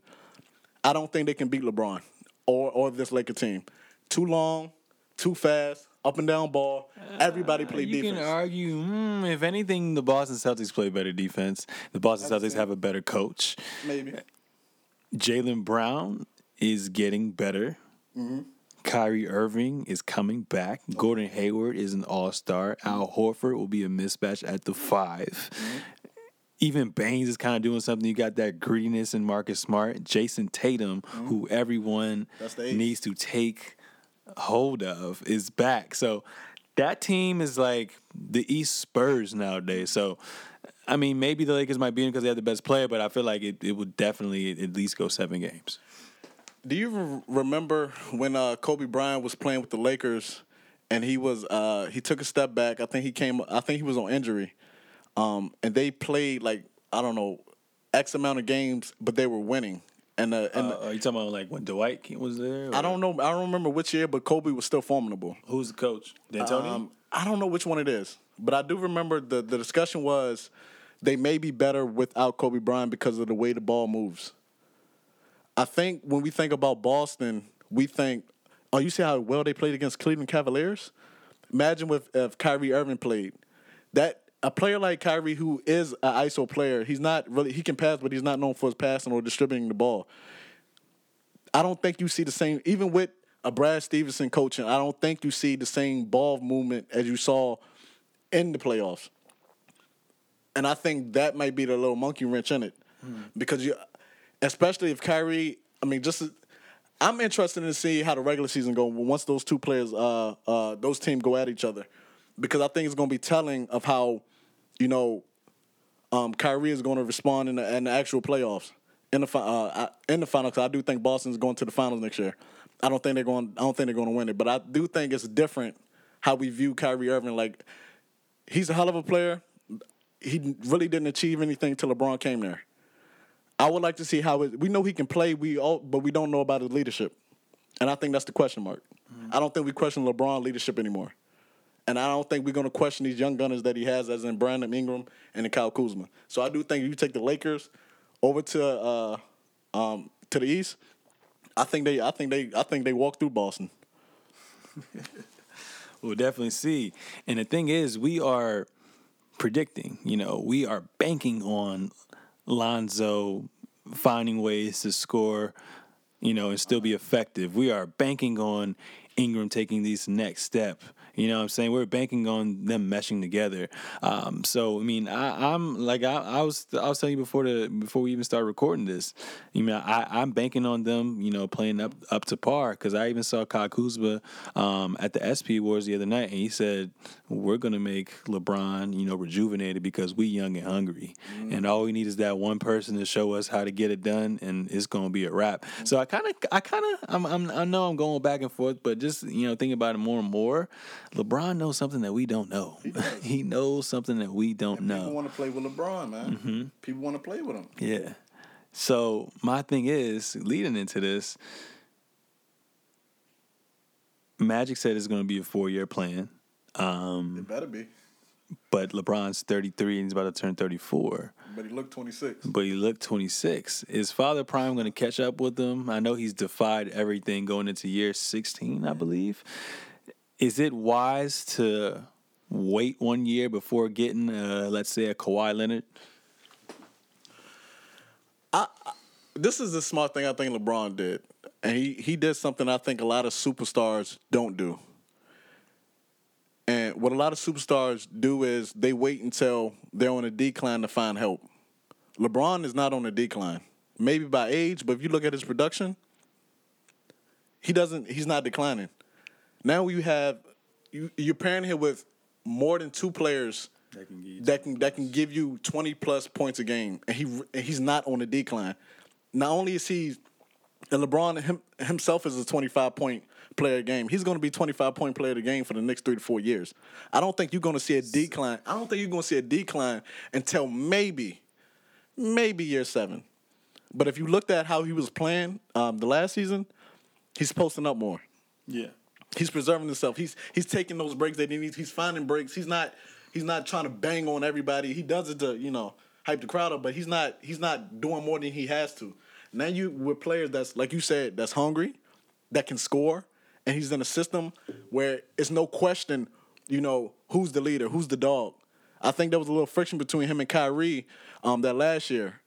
I don't think they can beat LeBron or or this Laker team. Too long, too fast, up and down ball. Everybody play you defense. can argue, hmm, if anything, the Boston Celtics play better defense. The Boston Celtics have a better coach. Maybe. Jaylen Brown is getting better. Mm-hmm. Kyrie Irving is coming back. Gordon Hayward is an all star. Al Horford will be a mismatch at the 5 Mm-hmm. Even Baynes is kind of doing something. You got that greediness in Marcus Smart. Jayson Tatum, who everyone Mm-hmm. The ace. needs to take hold of, is back. So that team is like the East Spurs nowadays. So, I mean, maybe the Lakers might be in because they have the best player, but I feel like it, it would definitely at least go seven games. Do you remember when uh, Kobe Bryant was playing with the Lakers, and he was uh, he took a step back? I think he came. I think he was on injury, um, and they played like I don't know, x amount of games, but they were winning. And uh, and Uh, are you talking about like when Dwight was there? I don't know. I don't remember which year, but Kobe was still formidable. Who's the coach? D'Antoni? Um, I don't know which one it is, but I do remember the the discussion was they may be better without Kobe Bryant because of the way the ball moves. I think when we think about Boston, we think, oh, you see how well they played against Cleveland Cavaliers? Imagine if, if Kyrie Irving played. That a player like Kyrie, who is an ISO player, he's not really he can pass, but he's not known for his passing or distributing the ball. I don't think you see the same, even with a Brad Stevenson coaching. I don't think you see the same ball movement as you saw in the playoffs. And I think that might be the little monkey wrench in it, hmm. because you, especially if Kyrie. I mean, just I'm interested in see how the regular season go once those two players, uh, uh, those teams go at each other, because I think it's going to be telling of how, you know, um, Kyrie is going to respond in the, in the actual playoffs in the uh, in the finals. I do think Boston's going to the finals next year. I don't think they're going. I don't think they're going to win it, but I do think it's different how we view Kyrie Irving. Like he's a hell of a player. He really didn't achieve anything till LeBron came there. I would like to see how it. We know he can play. We all, but we don't know about his leadership, and I think that's the question mark. I don't think we question LeBron leadership anymore. And I don't think we're going to question these young gunners that he has, as in Brandon Ingram and in Kyle Kuzma. So I do think you take the Lakers over to uh, um, to the East. I think they, I think they, I think they walk through Boston. [laughs] We'll definitely see. And the thing is, we are predicting, you know, we are banking on Lonzo finding ways to score, you know, and still be effective. We are banking on Ingram taking these next step. You know what I'm saying? We're banking on them meshing together. Um, so I mean, I, I'm like I, I was I was telling you before the before we even started recording this. You know, I, I'm banking on them. You know, playing up up to par because I even saw Kyle Kuzma um, at the ESPY Awards the other night, and he said we're gonna make LeBron you know rejuvenated because we young and hungry, and all we need is that one person to show us how to get it done, and it's gonna be a wrap. So I kind of I kind of I'm, I'm I know I'm going back and forth, but just you know thinking about it more and more, LeBron knows something that we don't know. He, [laughs] knows something that we don't know. People want to play with LeBron, man. Mm-hmm. People want to play with him. Yeah. So my thing is, leading into this, Magic said it's going to be a four year plan, It better be. but LeBron's 33 and he's about to turn 34. But he looked 26. But he looked 26. Is Father Prime going to catch up with him? I know he's defied everything going into year 16, I believe. Is it wise to wait one year before getting, uh, let's say, a Kawhi Leonard? this is the smart thing I think LeBron did. And he, he did something I think a lot of superstars don't do. And what a lot of superstars do is they wait until they're on a decline to find help. LeBron is not on a decline. Maybe by age, but if you look at his production, he doesn't he's not declining. Now you have you you're pairing him with more than two players That can give you that can that can give you 20 plus points a game and he and he's not on a decline. Not only is he and LeBron him, himself is a 25 point player game. He's going to be 25 point player the game for the next 3 to 4 years. I don't think you're going to see a decline. I don't think you're going to see a decline until maybe maybe year 7. But if you looked at how he was playing um, the last season, he's posting up more. Yeah. He's preserving himself. He's he's taking those breaks that he needs. He's finding breaks. He's not he's not trying to bang on everybody. He does it to you know hype the crowd up, but he's not he's not doing more than he has to. Now you with players that's like you said that's hungry, that can score, and he's in a system where it's no question, you know who's the leader, who's the dog. I think there was a little friction between him and Kyrie um, that last year.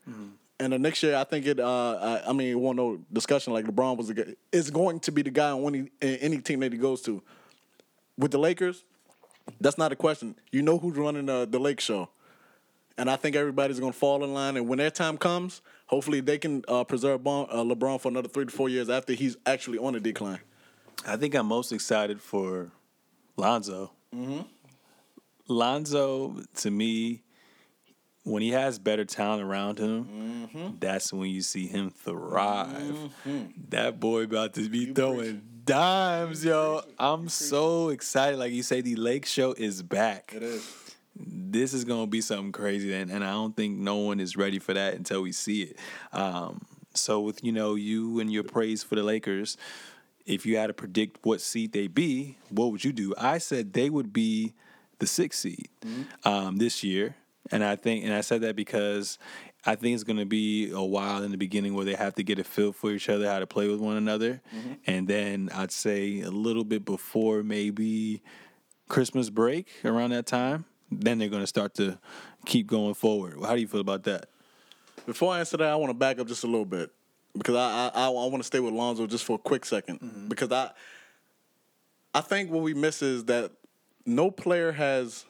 And the next year, I think it. Uh, I, I mean, it won't no discussion. Like LeBron was the is going to be the guy on any any team that he goes to. With the Lakers, that's not a question. You know who's running the the Lake show, and I think everybody's going to fall in line. And when their time comes, hopefully they can uh, preserve bon, uh, LeBron for another three to four years after he's actually on a decline. I think I'm most excited for Lonzo. Mm-hmm. Lonzo, to me, when he has better talent around him, that's when you see him thrive. That boy about to be throwing dimes, yo. I'm so excited. Like you say, the Lake Show is back. is. This is gonna be something crazy, and, and I don't think no one is ready for that until we see it. Um, so with you know you and your praise for the Lakers, if you had to predict what seed they be, what would you do? I said they would be the sixth seed um, this year, and I think, and I said that because I think it's going to be a while in the beginning where they have to get a feel for each other, how to play with one another, mm-hmm. and then I'd say a little bit before maybe Christmas break around that time, then they're going to start to keep going forward. How do you feel about that? Before I answer that, I want to back up just a little bit because I I, I, want to stay with Lonzo just for a quick 2nd mm-hmm. because I I think what we miss is that no player has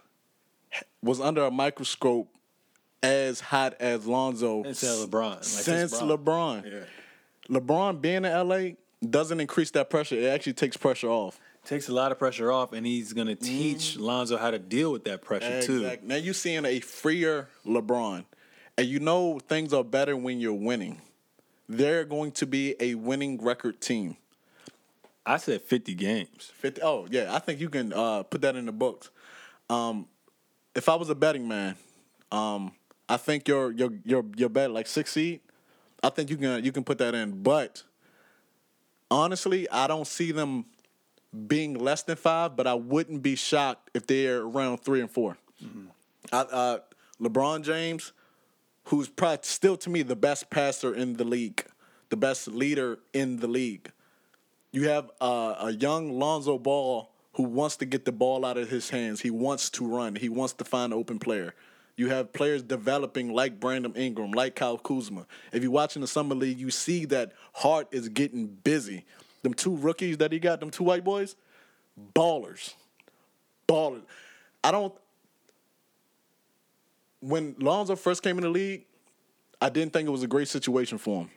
was under a microscope as hot as Lonzo Since LeBron, like since since LeBron. LeBron being in LA doesn't increase that pressure. It actually takes pressure off. Takes a lot of pressure off, and he's going to teach Lonzo how to deal with that pressure too. Now you're seeing a freer LeBron, and you know things are better when you're winning. They're going to be a winning record team. I said 50 games. 50, oh yeah, I think you can uh, put that in the books. Um, if I was a betting man, um, I think your your your your bet like six seed. I think you can you can put that in, but honestly, I don't see them being less than five. But I wouldn't be shocked if they're around three and 4 I, uh, LeBron James, who's probably still to me the best passer in the league, the best leader in the league. You have uh, a young Lonzo Ball who wants to get the ball out of his hands. He wants to run. He wants to find an open player. You have players developing like Brandon Ingram, like Kyle Kuzma. If you're watching the summer league, you see that Hart is getting busy. Them two rookies that he got, them two white boys, ballers, ballers. I don't. When Lonzo first came in the league, I didn't think it was a great situation for him.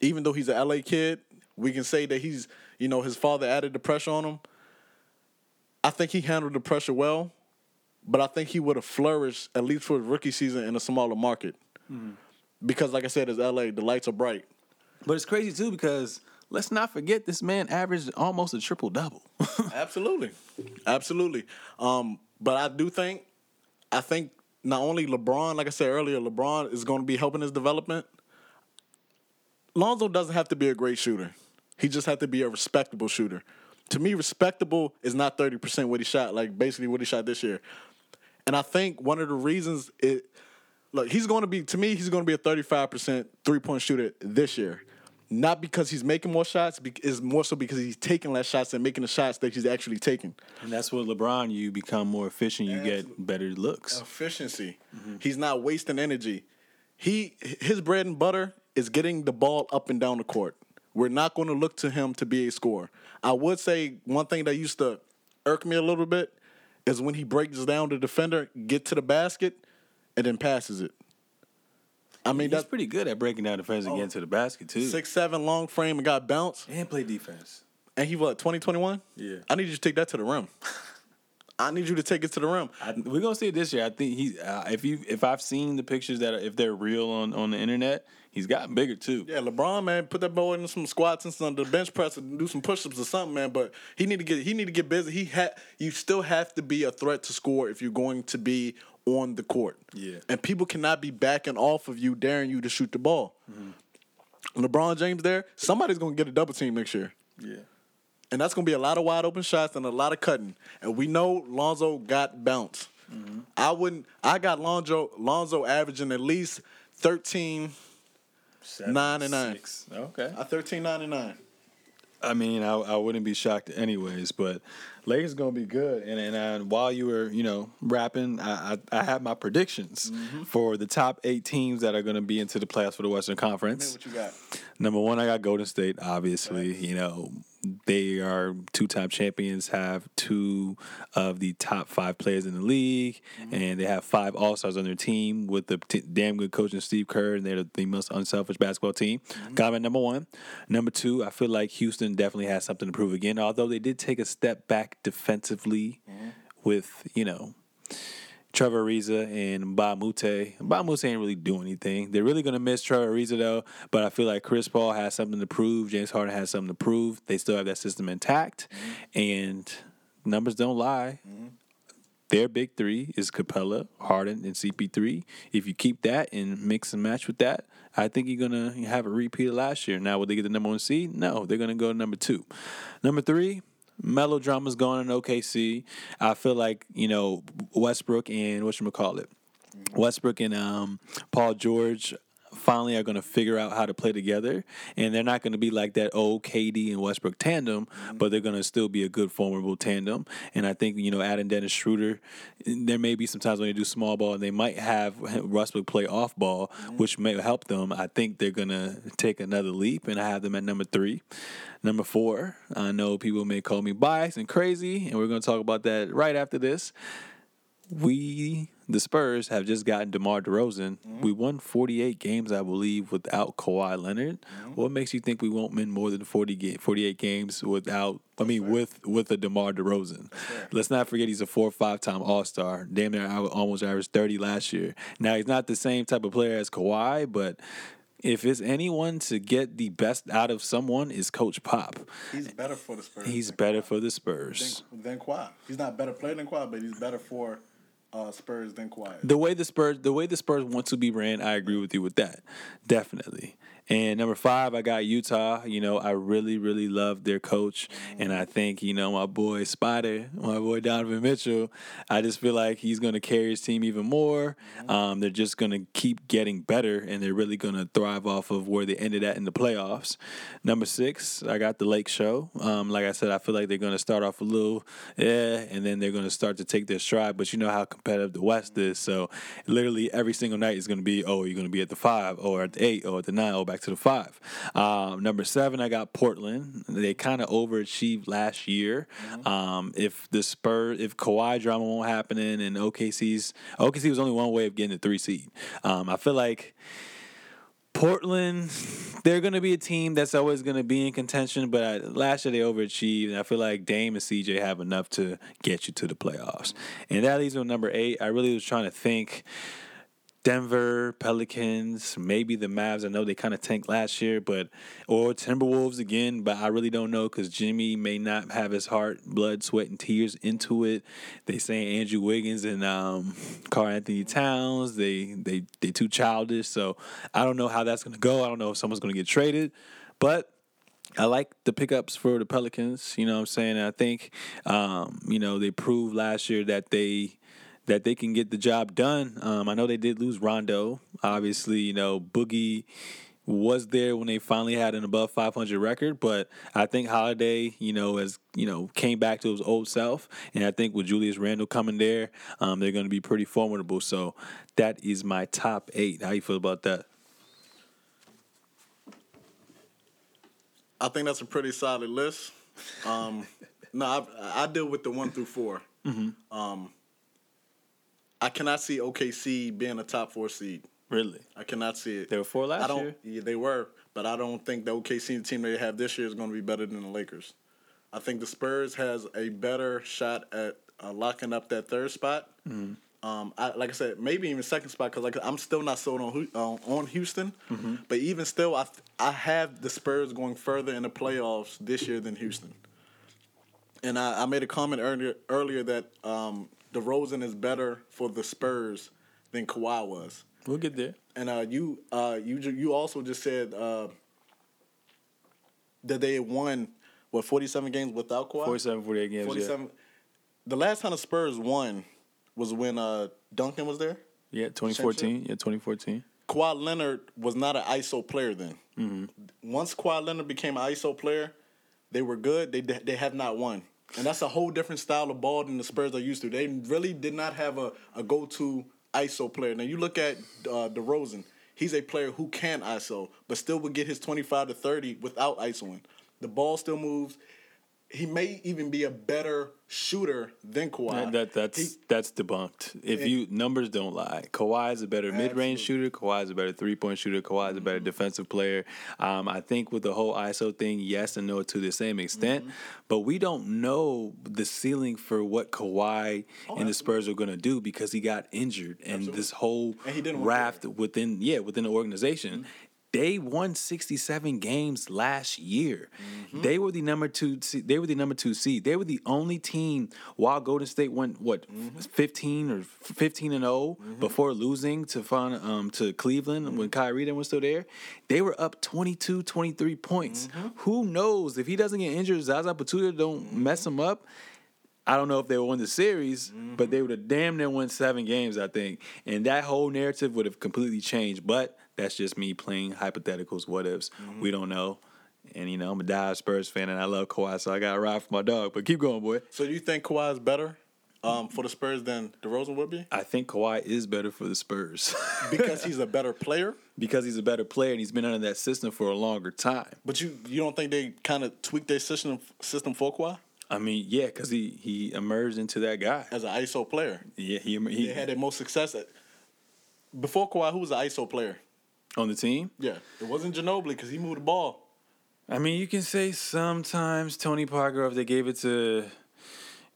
Even though he's an LA kid, we can say that he's, you know, his father added the pressure on him. I think he handled the pressure well, but I think he would have flourished at least for his rookie season in a smaller market. Because, like I said, it's LA. The lights are bright. But it's crazy too because let's not forget this man averaged almost a triple double. [laughs] Absolutely, absolutely. Um, but I do think, I think not only LeBron, like I said earlier, LeBron is going to be helping his development. Lonzo doesn't have to be a great shooter. He just has to be a respectable shooter. To me, respectable is not thirty percent what he shot, like basically what he shot this year. And I think one of the reasons it, look, he's going to be to me, he's going to be a thirty-five percent three-point shooter this year. Not because he's making more shots, is more so because he's taking less shots and making the shots that he's actually taking. and that's what LeBron, you become more efficient, you get better looks. Efficiency. Mm-hmm. He's not wasting energy. He his bread and butter is getting the ball up and down the court. We're not going to look to him to be a scorer. I would say one thing that used to irk me a little bit is when he breaks down the defender, get to the basket, and then passes it. I mean, He's that's pretty good at breaking down defense and oh, getting to the basket too. six seven long frame and got bounce, and play defense. and he what twenty twenty one. Yeah. I need you to take that to the rim. [laughs] I need you to take it to the rim. I, we're gonna see it this year. I think he. Uh, if you, if I've seen the pictures that are, if they're real on on the internet, he's gotten bigger too. Yeah, LeBron, man, put that boy in some squats and some the bench press and do some push-ups or something, man. But he need to get he need to get busy. He had you still have to be a threat to score if you're going to be on the court. Yeah. and people cannot be backing off of you, daring you to shoot the ball. LeBron James there, somebody's gonna get a double team next year. Yeah. And that's gonna be a lot of wide open shots and a lot of cutting. And we know Lonzo got bounce. I wouldn't I got Lonzo Lonzo averaging at least 13 Seven, Nine and nine. six. Okay. uh, 13 99. I mean, I, I wouldn't be shocked anyways, but Lakers gonna be good. And and uh, while you were, you know, rapping, I I, I have my predictions for the top eight teams that are gonna be into the playoffs for the Western Conference. What you got? Number one, I got Golden State. Obviously, you know they are two-time champions, have two of the top five players in the league, mm-hmm. and they have five All Stars on their team with the t- damn good coach and Steve Kerr, and they're the, most unselfish basketball team. Mm-hmm. Got them at number one. Number two, I feel like Houston definitely has something to prove again, although they did take a step back defensively mm-hmm. with you know Trevor Ariza and Mbah a Moute. Bamute ain't really doing anything. They're really gonna miss Trevor Ariza though, but I feel like Chris Paul has something to prove. James Harden has something to prove. They still have that system intact, mm-hmm. and numbers don't lie. Mm-hmm. Their big three is Capela, Harden, and CP3. If you keep that and mix and match with that, I think you're gonna have a repeat of last year. Now, will they get the number one seed? No, they're gonna go to number two. Number three, melodrama's going in OKC. I feel like you know Westbrook and what you call it, Westbrook and um, Paul George finally are going to figure out how to play together, and they're not going to be like that old KD and Westbrook tandem, mm-hmm. but they're going to still be a good formidable tandem. And I think you know adding Dennis Schroeder, there may be some times when they do small ball and they might have Westbrook play off ball, mm-hmm. which may help them. I think they're going to take another leap, and I have them at number three. Number four, I know people may call me biased and crazy, and we're going to talk about that right after this. We, the Spurs, have just gotten DeMar DeRozan. Mm-hmm. We won 48 games, I believe, without Kawhi Leonard. Mm-hmm. What makes you think we won't win more than 40 ga- 48 games without, I mean, with with a DeMar DeRozan? Let's not forget he's a four or five time All Star. Damn near al- almost averaged 30 last year. Now, he's not the same type of player as Kawhi, but if it's anyone to get the best out of someone, is Coach Pop. He's better for the Spurs. He's better Kawhi. for the Spurs. than, than Kawhi. He's not better player than Kawhi, but he's better for uh, Spurs than Kawhi. The way the Spurs, the way the Spurs want to be ran, I agree with you with that, definitely. And number five, I got Utah. You know, I really, really love their coach, and I think you know my boy Spider, my boy Donovan Mitchell. I just feel like he's going to carry his team even more. Um, they're just going to keep getting better, and they're really going to thrive off of where they ended at in the playoffs. Number six, I got the Lake Show. Um, like I said, I feel like they're going to start off a little, yeah, and then they're going to start to take their stride. But you know how competitive the West is, so literally every single night is going to be, oh, you're going to be at the five, or at the eight, or at the nine, or back to the five. Um, number seven, I got Portland. They kind of overachieved last year. Um, if the Spurs, if Kawhi drama won't happen in, and OKC's OKC was only one way of getting the three seed. Um, I feel like. Portland, they're going to be a team that's always going to be in contention, but I, last year they overachieved, and I feel like Dame and CJ have enough to get you to the playoffs. And that leads me with number eight. I really was trying to think Denver, Pelicans, maybe the Mavs. I know they kind of tanked last year, but or Timberwolves again, but I really don't know because Jimmy may not have his heart, blood, sweat, and tears into it. They say Andrew Wiggins and um, Karl-Anthony Towns. They they they too childish, so I don't know how that's gonna go. I don't know if someone's gonna get traded, but. I like the pickups for the Pelicans. You know what I'm saying? I think, um, you know, they proved last year that they that they can get the job done. Um, I know they did lose Rondo. Obviously, you know, Boogie was there when they finally had an above 500 record, but I think Holiday, you know, has you know came back to his old self, and I think with Julius Randle coming there, um, they're going to be pretty formidable. So that is my top eight. How you feel about that? I think that's a pretty solid list. Um, [laughs] no, I, I deal with the one through four. Um, I cannot see OKC being a top four seed. Really? I cannot see it. They were four last I don't, year? Yeah, they were, but I don't think the OKC team they have this year is going to be better than the Lakers. I think the Spurs has a better shot at uh, locking up that third spot. Mm-hmm. Um, I, like I said, maybe even second spot because like I'm still not sold on uh, on Houston. Mm-hmm. But even still, I I have the Spurs going further in the playoffs this year than Houston. And I, I made a comment earlier earlier that um, DeRozan is better for the Spurs than Kawhi was. We'll get there. And uh, you, uh, you, you also just said uh, that they won what forty seven games without Kawhi. 47, 48 games. Forty seven. The last time the Spurs won was when uh, Duncan was there. Yeah. yeah, 2014. Yeah, 2014. Kawhi Leonard was not an ISO player then. Mm-hmm. Once Kawhi Leonard became an ISO player, they were good. They they have not won, and that's a whole different style of ball than the Spurs are used to. They really did not have a, a go to ISO player. Now you look at uh, DeRozan. He's a player who can ISO, but still would get his twenty five to thirty without ISOing. The ball still moves. He may even be a better shooter than Kawhi. That, that that's He- that's debunked. If you numbers don't lie, Kawhi is a better mid range shooter. Kawhi is a better three point shooter. Kawhi is a better mm-hmm. defensive player. Um, I think with the whole ISO thing, yes and no to the same extent, mm-hmm. but we don't know the ceiling for what Kawhi oh, and the Spurs are going to do because he got injured and this whole And raft within yeah within the organization. Mm-hmm. They won 67 games last year. Mm-hmm. They were the number two. They were the number two seed. They were the only team while Golden State went what mm-hmm. 15 or 15 and 0 before losing to fun, um to Cleveland when Kyrie then was still there. They were up 22, 23 points. Who knows if he doesn't get injured? Zaza Pachulia don't mess him up. I don't know if they would win the series, but they would have damn near won seven games, I think. And that whole narrative would have completely changed. But that's just me playing hypotheticals, what ifs. We don't know. And you know, I'm a die Spurs fan and I love Kawhi, so I got to ride for my dog. But keep going, boy. So you think Kawhi is better um, for the Spurs than DeRozan would be? I think Kawhi is better for the Spurs [laughs] Because he's a better player? because he's a better player and he's been under that system for a longer time. But you you don't think they kind of tweaked their system system for Kawhi I mean, yeah, because he he emerged into that guy. as an ISO player? Yeah, he, he They had the most success at, before Kawhi. Who was an ISO player? On the team. Yeah, it wasn't Ginobili because he moved the ball. I mean, you can say sometimes Tony Parker if they gave it to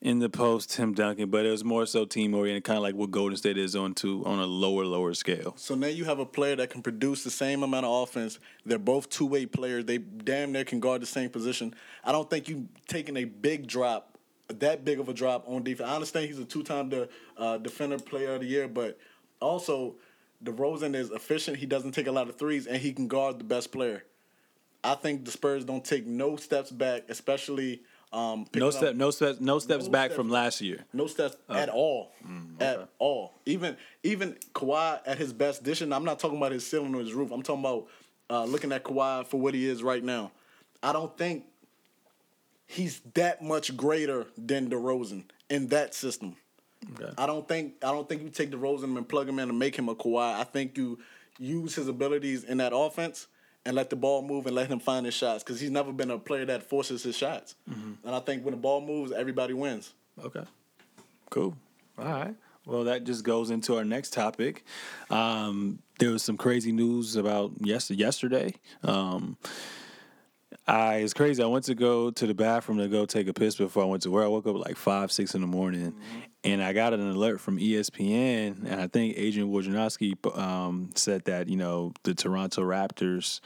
in the post Tim Duncan, but it was more so team oriented, kind of like what Golden State is on to on a lower lower scale. So now you have a player that can produce the same amount of offense. They're both two way players. They damn near can guard the same position. I don't think you taking a big drop, that big of a drop on defense. I understand he's a two time de, uh, defender player of the year, but also DeRozan is efficient. He doesn't take a lot of threes, and he can guard the best player. I think the Spurs don't take no steps back, especially um, No up- step, no steps, no steps No back steps from last year. no steps at all. At all. Even even Kawhi at his best dishing, I'm not talking about his ceiling or his roof. I'm talking about uh, looking at Kawhi for what he is right now. I don't think he's that much greater than DeRozan in that system. Okay. I don't think I don't think you take DeRozan and plug him in and make him a Kawhi. I think you use his abilities in that offense and let the ball move and let him find his shots because he's never been a player that forces his shots. And I think when the ball moves, everybody wins. Okay. Cool. All right. Well, that just goes into our next topic. Um, there was some crazy news about yes yesterday. Um, I it's crazy. I went to go to the bathroom to go take a piss before I went to work. I woke up at like five, six in the morning, and I got an alert from ESPN, and I think Adrian Wojnarowski um, said that you know the Toronto Raptors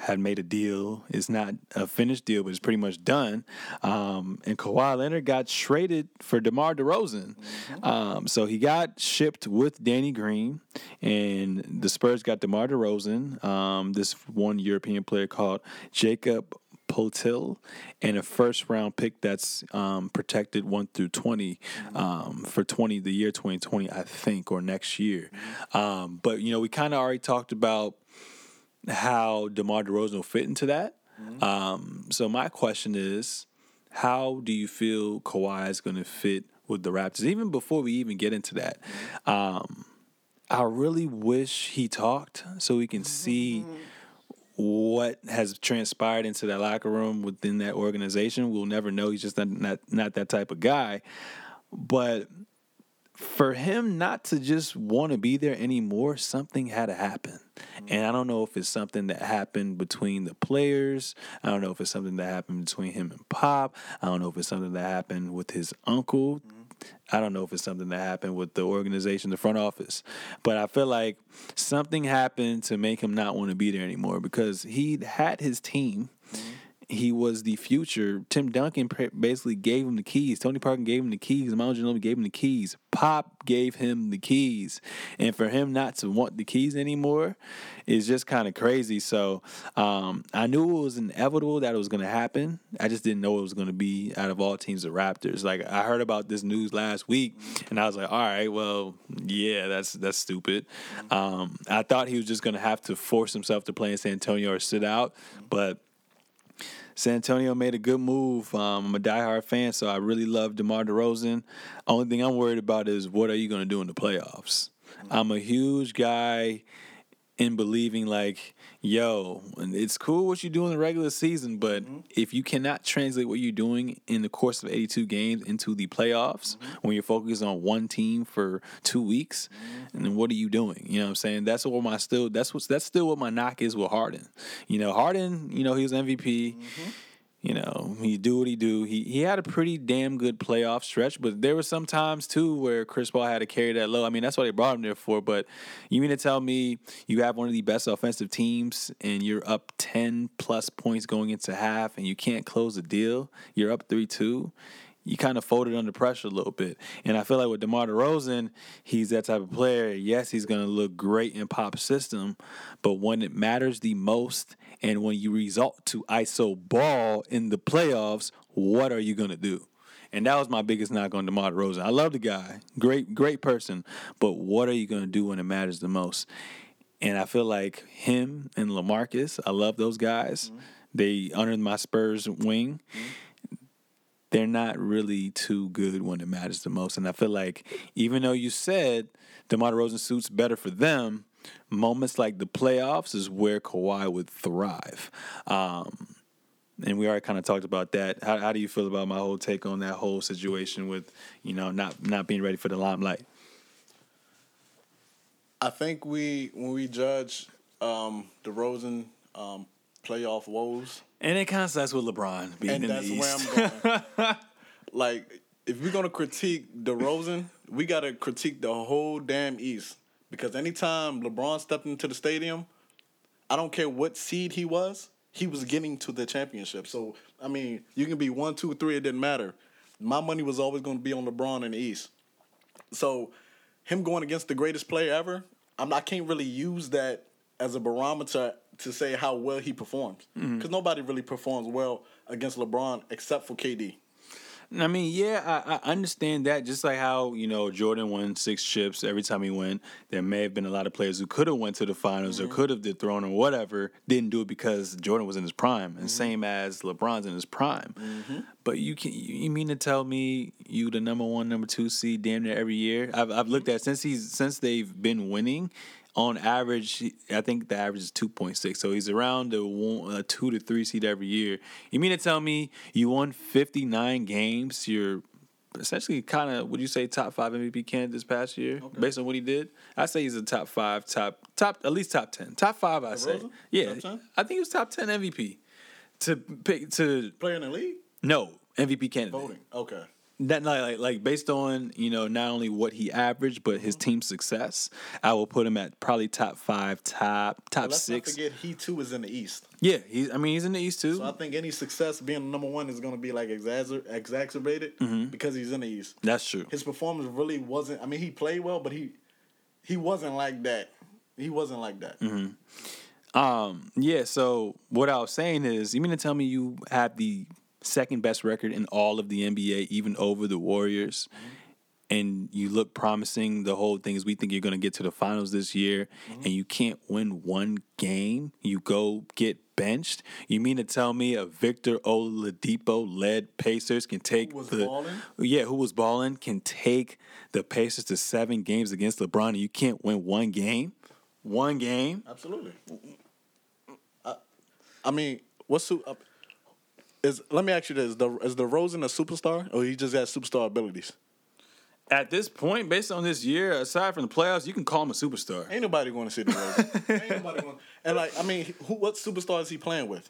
had made a deal. It's not a finished deal, but it's pretty much done. Um, and Kawhi Leonard got traded for DeMar DeRozan. Um, so he got shipped with Danny Green, and the Spurs got DeMar DeRozan, um, this one European player called Jakob Poeltl, and a first round pick that's um, protected one through 20 um, for 20, the year 2020, I think, or next year. Um, but, you know, we kind of already talked about how DeMar DeRozan will fit into that. Um, so my question is, how do you feel Kawhi is going to fit with the Raptors? Even before we even get into that, um, I really wish he talked so we can see what has transpired into that locker room within that organization. We'll never know. He's just not not, not that type of guy. but for him not to just want to be there anymore, something had to happen. Mm-hmm. And I don't know if it's something that happened between the players. I don't know if it's something that happened between him and Pop. I don't know if it's something that happened with his uncle. I don't know if it's something that happened with the organization, the front office. But I feel like something happened to make him not want to be there anymore because he had his team he was the future. Tim Duncan basically gave him the keys. Tony Parker gave him the keys. Manu Ginobili gave him the keys. Pop gave him the keys, and for him not to want the keys anymore is just kind of crazy. So um, I knew it was inevitable that it was going to happen. I just didn't know it was going to be out of all teams the Raptors. Like I heard about this news last week, and I was like, all right, well, yeah, that's that's stupid. Um, I thought he was just going to have to force himself to play in San Antonio or sit out, but. San Antonio made a good move. Um, I'm a diehard fan, so I really love DeMar DeRozan. Only thing I'm worried about is what are you going to do in the playoffs? I'm a huge guy in believing like, yo, it's cool what you do in the regular season, but mm-hmm. if you cannot translate what you're doing in the course of 82 games into the playoffs, mm-hmm. when you're focused on one team for two weeks, mm-hmm. and then what are you doing? You know what I'm saying? That's what my still that's what's that's still what my knock is with Harden. You know, Harden, you know, he was MVP. You know, he do what he do. He he had a pretty damn good playoff stretch, but there were some times too where Chris Paul had to carry that low. I mean, that's what they brought him there for. But you mean to tell me you have one of the best offensive teams and you're up ten plus points going into half and you can't close the deal? You're up three two. You kind of folded under pressure a little bit, and I feel like with DeMar DeRozan, he's that type of player. Yes, he's going to look great in Pop's system, but when it matters the most, and when you result to ISO ball in the playoffs, what are you going to do? And that was my biggest knock on DeMar DeRozan. I love the guy, great, great person, but what are you going to do when it matters the most? And I feel like him and Lamarcus, I love those guys. Mm-hmm. They under my Spurs wing. Mm-hmm. They're not really too good when it matters the most. And I feel like even though you said DeMar DeRozan suits better for them, moments like the playoffs is where Kawhi would thrive. Um, and we already kind of talked about that. How, how do you feel about my whole take on that whole situation with, you know, not not being ready for the limelight? I think we when we judge um, DeRozan um, playoff woes, And it kind of starts with LeBron being and in that's the where East. I'm going. [laughs] like, if we're gonna critique the DeRozan, we gotta critique the whole damn East because anytime LeBron stepped into the stadium, I don't care what seed he was, he was getting to the championship. So I mean, you can be one, two, three, it didn't matter. My money was always going to be on LeBron in the East. So him going against the greatest player ever, I'm I can't really use that as a barometer to say how well he performs mm-hmm. because nobody really performs well against LeBron except for KD. I mean, yeah, I, I understand that. Just like how you know Jordan won six chips every time he went, there may have been a lot of players who could have went to the finals or could have dethroned or whatever, didn't do it because Jordan was in his prime, and mm-hmm. same as LeBron's in his prime. Mm-hmm. But you can you you mean to tell me you the number one, number two seed damn near every year? I've I've looked at since he's since they've been winning. On average, I think the average is two point six. So he's around the one, uh, two to three seed every year. You mean to tell me you won fifty nine games? You're essentially kind of would you say top five MVP candidate this past year based on what he did? I say he's a top five, top top at least top ten, top five. I say, yeah, 10? I think he was top ten MVP to pick to Player in the league no MVP candidate. voting. Okay. That like, like based on you know not only what he averaged but Mm-hmm. his team success, I will put him at probably top five, top top Let's six. not forget he too is in the East. Yeah, he's I mean he's in the East too. So I think any success being number one is going to be like exacer- exacerbated Mm-hmm. because he's in the East. That's true. His performance really wasn't. I mean, he played well, but he he wasn't like that. He wasn't like that. Mm-hmm. Um, yeah. So what I was saying is, you mean to tell me you have the second best record in all of the NBA, even over the Warriors, mm-hmm. and you look promising. The whole thing is, we think you're going to get to the finals this year, mm-hmm. and you can't win one game. You go get benched. You mean to tell me a Victor Oladipo led Pacers can take the balling? yeah, who was balling can take the Pacers to seven games against LeBron, and you can't win one game. One game. Absolutely. I, I mean, what's su- uh, is? Let me ask you this: the, Is DeRozan a superstar, or he just got superstar abilities? At this point, based on this year, aside from the playoffs, you can call him a superstar. Ain't nobody going to see DeRozan. Ain't nobody going. And like, I mean, who, what superstar is he playing with?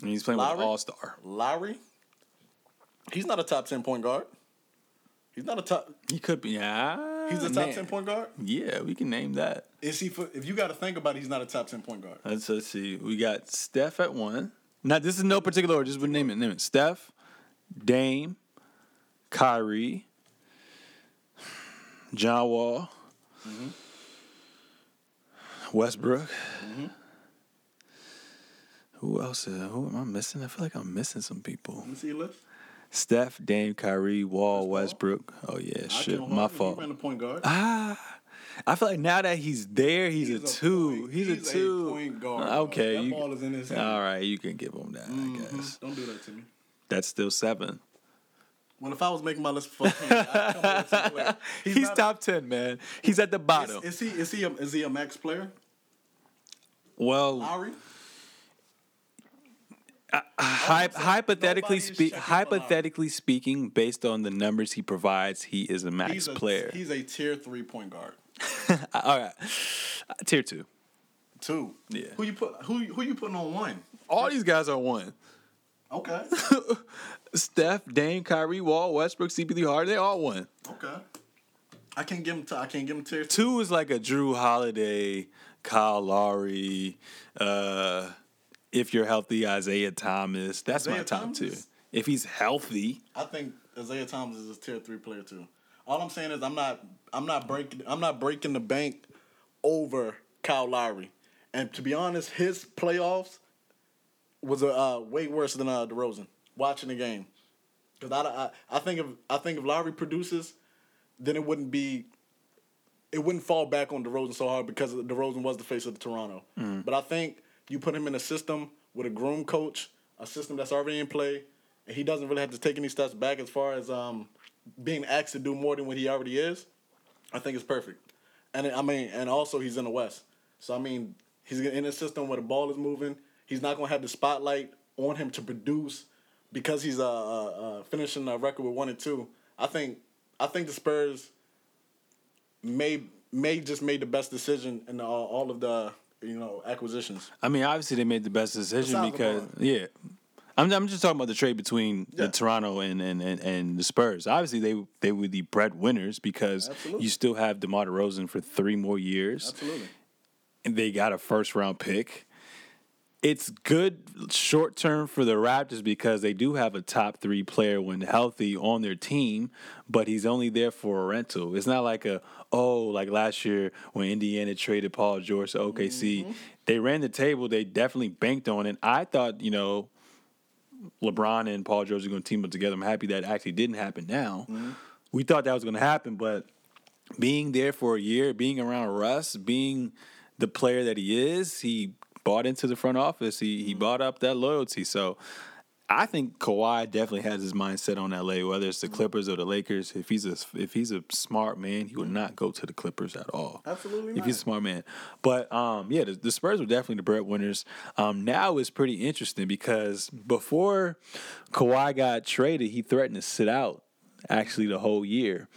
And he's playing with Lowry? an all star. Lowry. He's not a top ten point guard. He's not a top. He could be. Yeah, He's a top man. ten point guard. Yeah, we can name that. Is he? For, if you got to think about it, he's not a top ten point guard. Let's, let's see. We got Steph at one. Now, this is no particular order. Just would name it. Name it. Steph, Dame, Kyrie, John Wall, Westbrook. Who else? Uh, who am I missing? I feel like I'm missing some people. Let me see your list. Steph, Dame, Kyrie, Wall, Westbrook. Oh yeah, I shit, my fault. He ran the point guard. Ah, I feel like now that he's there, he's, He's a a two. point- he's, he's a a two. point guard, Okay. That you, ball is in his hand. all right, you can give him that. I mm-hmm. guess Don't do that to me. that's still seven. Well, if I was making my list for him, [laughs] I'd come up with some [laughs] players. He's, not- top ten, man. He's at the bottom. Is, is he? Is he? A, is he a max player? well, Lowry. hy- hypothetically nobody is speak, checking for Lowry. hypothetically speaking, based on the numbers he provides, he is a max He's a player. He's a tier three point guard. [laughs] all right, Uh, tier two. Two. Yeah. Who you put? Who who you putting on one? All these guys are one. Okay. [laughs] Steph, Dame, Kyrie, Wall, Westbrook, CP3 Harden, they all one. okay. I can't give him. T- I can't give him tier two. Two is like a Jrue Holiday, Kyle Lowry, uh, if you're healthy, Isaiah Thomas. That's my Isaiah top two. Thomas? If he's healthy, I think Isaiah Thomas is a tier three player too. All I'm saying is I'm not I'm not breaking I'm not breaking the bank over Kyle Lowry. And to be honest, his playoffs was uh, way worse than uh, DeRozan. Watching the game, because I, I I think if I think if Lowry produces, then it wouldn't be it wouldn't fall back on DeRozan so hard because DeRozan was the face of the Toronto. But I think you put him in a system with a groom coach, a system that's already in play, and he doesn't really have to take any steps back as far as um, being asked to do more than what he already is. I think it's perfect. And I mean, and also he's in the West, so I mean, he's in a system where the ball is moving. He's not gonna have the spotlight on him to produce because he's uh, uh, uh, finishing a record with one and two. I think I think the Spurs may may just made the best decision in all, all of the you know acquisitions. I mean, obviously they made the best decision Besides because LeBron. yeah. I'm, I'm just talking about the trade between Yeah. the Toronto and, and, and, and the Spurs. Obviously, they they were the breadwinners because Absolutely. you still have DeMar DeRozan for three more years. Absolutely. and they got a first round pick. It's good short term for the Raptors because they do have a top three player when healthy on their team, but he's only there for a rental. It's not like a oh like last year when Indiana traded Paul George to OKC. Mm-hmm. They ran the table. They definitely banked on it. I thought you know LeBron and Paul George are going to team up together. I'm happy that actually didn't happen. Now mm-hmm. we thought that was going to happen, but being there for a year, being around Russ, being the player that he is, he bought into the front office. He he mm-hmm. bought up that loyalty. So I think Kawhi definitely has his mindset on LA, whether it's the Clippers or the Lakers. If he's a if he's a smart man, he would not go to the Clippers at all. Absolutely If he's a smart man. But um, yeah, the, the Spurs were definitely the breadwinners. Um, now it's pretty interesting because before Kawhi got traded, he threatened to sit out actually the whole year.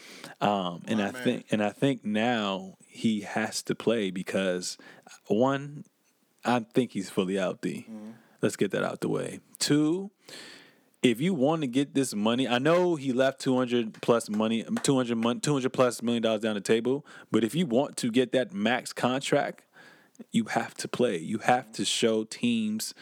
Um, and My I man. think and I think now he has to play because one, I think he's fully healthy. Let's get that out the way. Two, if you want to get this money, I know he left 200 plus money, 200 mon- 200 plus million dollars down the table, but if you want to get that max contract, you have to play. You have to show teams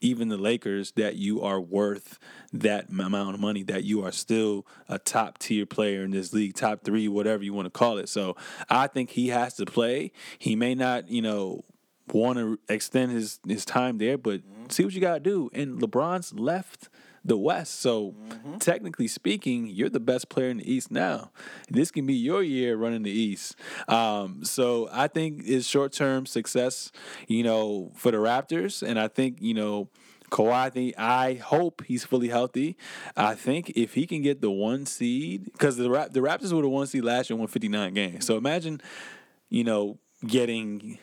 even the Lakers that you are worth that amount of money, that you are still a top tier player in this league, top three, whatever you want to call it. So I think he has to play. He may not, you know, want to extend his his time there, but see what you got to do. And LeBron's left the West, so technically speaking, you're the best player in the East now. This can be your year running the East. Um, so I think it's short term success, you know, for the Raptors, and I think you know. Kawhi, I I hope he's fully healthy. I think if he can get the one seed, because the Rap- the Raptors were the one seed last year, won 59 games. So imagine, you know, getting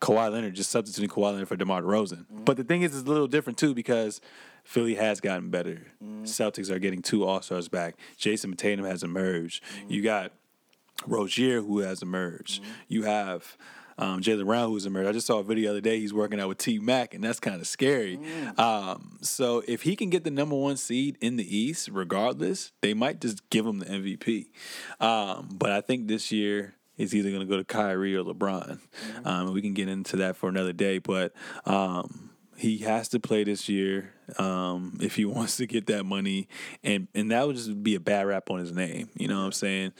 Kawhi Leonard, just substituting Kawhi Leonard for DeMar DeRozan. But the thing is, it's a little different too because Philly has gotten better. Mm-hmm. Celtics are getting two All Stars back. Jayson Tatum has emerged. You got Rozier who has emerged. You have um, Jaylen Brown who's emerged. I just saw a video the other day. He's working out with T Mac, and that's kind of scary. Um, so if he can get the number one seed in the East, regardless, they might just give him the MVP. Um, but I think this year. It's either going to go to Kyrie or LeBron. Um, we can get into that for another day, but um, he has to play this year um, if he [laughs] wants to get that money, and and that would just be a bad rap on his name. You know what I'm saying?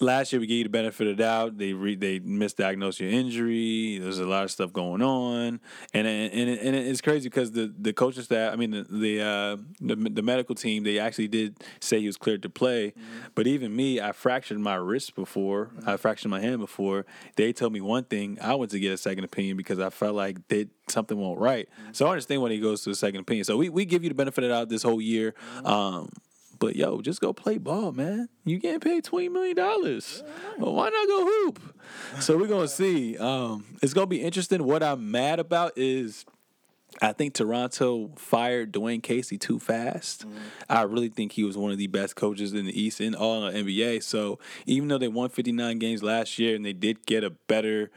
Last year we gave you the benefit of the doubt. They re, they misdiagnosed your injury. There's a lot of stuff going on, and and and, and it's crazy because the the coaching staff, I mean the the, uh, the the medical team, they actually did say he was cleared to play, but even me, I fractured my wrist before. I fractured my hand before. They told me one thing. I went to get a second opinion because I felt like they something won't right. So I understand when he goes to a second opinion. So we, we give you the benefit of the doubt this whole year. Um, but yo, just go play ball, man. You getting paid twenty million dollars. Well, why not go hoop? So we're gonna see. Um, it's gonna be interesting. What I'm mad about is I think Toronto fired Dwane Casey too fast. I really think he was one of the best coaches in the East and all in the NBA. So even though they won 59 games last year and they did get a better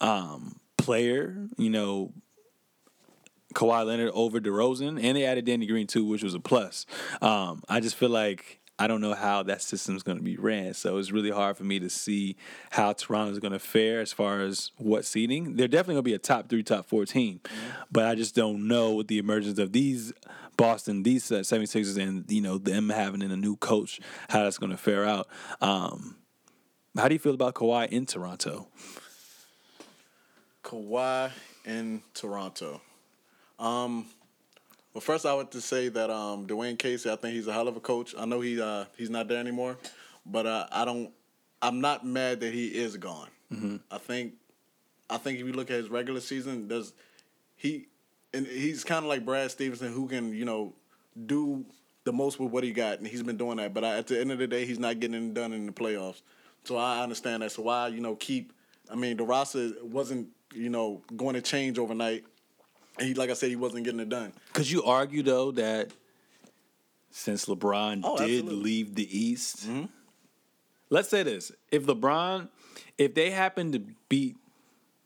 um, player, you know, Kawhi Leonard over DeRozan, and they added Danny Green too, which was a plus. Um, I just feel like I don't know how that system's going to be ran, so it's really hard for me to see how Toronto's going to fare as far as what seeding. They're definitely going to be a top three, top four team, but I just don't know with the emergence of these Boston, these uh, 76ers, and you know them having in a new coach, how that's going to fare out. Um, how do you feel about Kawhi in Toronto? Kawhi in Toronto. Um, well, first I would to say that um, Dwane Casey, I think he's a hell of a coach. I know he uh, he's not there anymore, but uh, I don't. I'm not mad that he is gone. I think, I think if you look at his regular season, does he, and he's kind of like Brad Stevenson, who can you know do the most with what he got, and he's been doing that. But I, at the end of the day, he's not getting it done in the playoffs. So I understand that. So why you know keep? I mean, the roster wasn't you know going to change overnight. And he, like I said, he wasn't getting it done. Could you argue though that since LeBron Oh, did absolutely. leave the East, mm-hmm. let's say this: if LeBron, if they happened to beat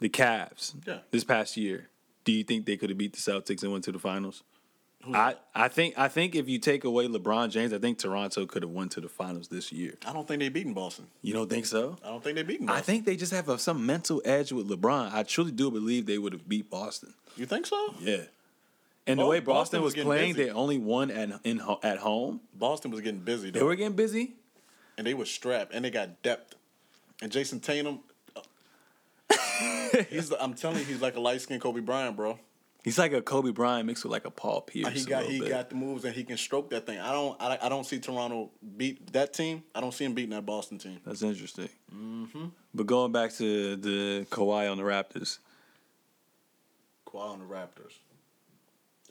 the Cavs Yeah. this past year, do you think they could have beat the Celtics and went to the finals? I, I think I think if you take away LeBron James, I think Toronto could have won to the finals this year. I don't think they beaten Boston. You don't think so? I don't think they beaten Boston. I think they just have a, some mental edge with LeBron. I truly do believe they would have beat Boston. You think so? Yeah. And the way Boston, Boston was was playing, busy. they only won at in at home. Boston was getting busy. They were getting busy. and they were strapped, and they got depth. And Jayson Tatum, uh, [laughs] he's I'm telling you, he's like a light skinned Kobe Bryant, bro. He's like a Kobe Bryant mixed with like a Paul Pierce. He got he bit. got the moves, and he can stroke that thing. I don't I, I don't see Toronto beat that team. I don't see him beating that Boston team. That's interesting. Mm-hmm. But going back to the Kawhi on the Raptors. Kawhi on the Raptors.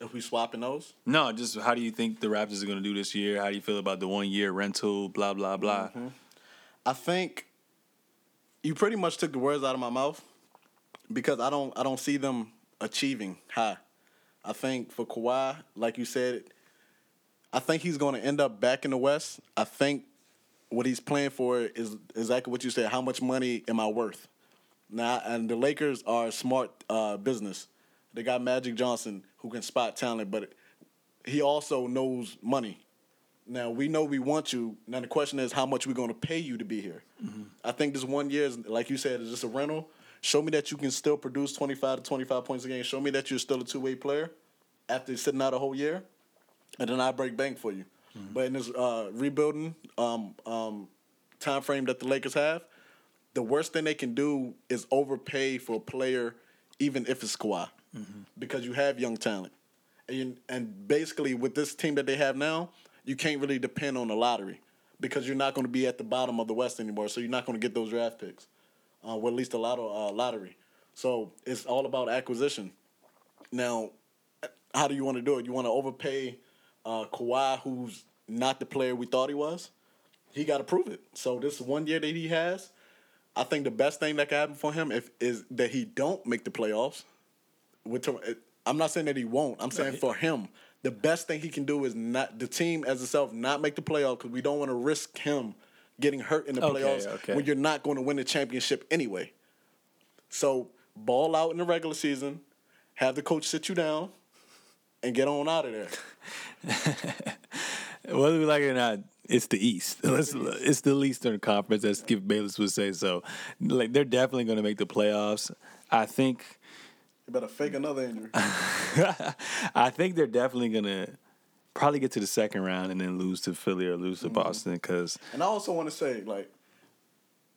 If we swapping those, No, just how do you think the Raptors are going to do this year? How do you feel about the one year rental? Blah blah blah. Mm-hmm. I think you pretty much took the words out of my mouth because I don't I don't see them achieving high. I think for Kawhi, like you said, I think he's going to end up back in the West. I think what he's playing for is exactly what you said. How much money am I worth? Now, and the Lakers are a smart uh, business. They got Magic Johnson who can spot talent, but he also knows money. Now we know we want you. Now the question is how much we're going to pay you to be here. I think this one year is like you said, is just a rental. Show me that you can still produce twenty five to twenty five points a game. Show me that you're still a two way player after sitting out a whole year, and then I break bank for you. But in this uh, rebuilding um, um, time frame that the Lakers have, the worst thing they can do is overpay for a player, even if it's Kawhi, because you have young talent, and you, and basically with this team that they have now, you can't really depend on the lottery because you're not going to be at the bottom of the West anymore. So you're not going to get those draft picks, uh, well at least a lot of uh, lottery. So it's all about acquisition. Now, how do you want to do it? You want to overpay uh, Kawhi, who's not the player we thought he was? He got to prove it. So this one year that he has, I think the best thing that can happen for him if is that he don't make the playoffs. With I'm not saying that he won't. I'm saying for him the best thing he can do is not the team as itself not make the playoff because we don't want to risk him getting hurt in the Okay, playoffs okay. when you're not going to win the championship anyway. So ball out in the regular season, have the coach sit you down, and get on out of there. [laughs] Whether we like it or not, it's the East. [laughs] Let's, it's the Eastern Conference, as Skip Bayless would say. So, like, they're definitely going to make the playoffs. I think, You better fake another injury. [laughs] I think they're definitely going to probably get to the second round and then lose to Philly or lose to mm-hmm. Boston because And I also want to say, like,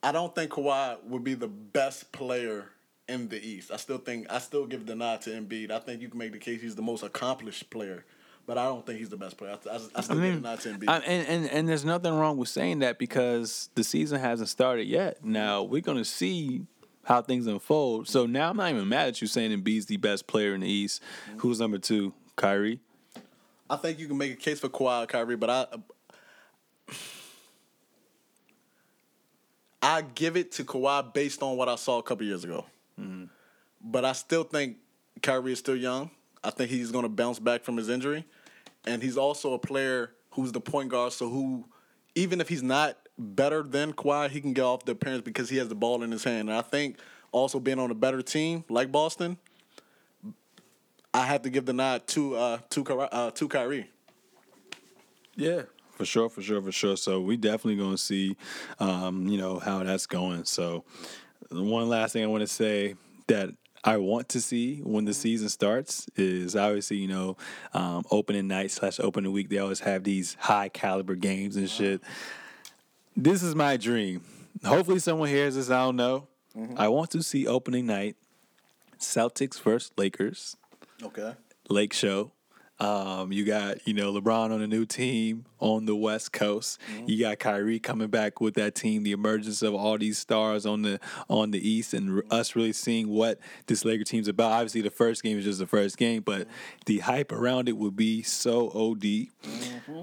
I don't think Kawhi would be the best player in the East. I still think I still give the nod to Embiid. I think you can make the case he's the most accomplished player, but I don't think he's the best player. I, I, I still give the nod to Embiid. I, and, and and there's nothing wrong with saying that because the season hasn't started yet. Now we're gonna see how things unfold. So now I'm not even mad at you saying Embiid's the best player in the East. Mm-hmm. Who's number two? Kyrie. I think you can make a case for Kawhi or Kyrie, but I I give it to Kawhi based on what I saw a couple years ago. Mm-hmm. But I still think Kyrie is still young. I think he's going to bounce back from his injury, and he's also a player who's the point guard. So who, even if he's not better than Kawhi, he can get off the appearance because he has the ball in his hand. And I think also being on a better team like Boston, I have to give the nod to uh, to uh, to Kyrie. Yeah. For sure, for sure, for sure. So we definitely gonna see, um, you know, how that's going. So one last thing I want to say that I want to see when the season starts is obviously, you know, um, opening night slash opening week. They always have these high caliber games and shit. This is my dream. Hopefully, someone hears this. I don't know. I want to see opening night, Celtics versus Lakers. Okay. Lake Show. Um, you got you know LeBron on a new team on the West Coast. Mm-hmm. You got Kyrie coming back with that team. The emergence of all these stars on the on the East, and r- us really seeing what this Laker team's about. Obviously, the first game is just the first game, but mm-hmm. the hype around it would be so od. Mm-hmm.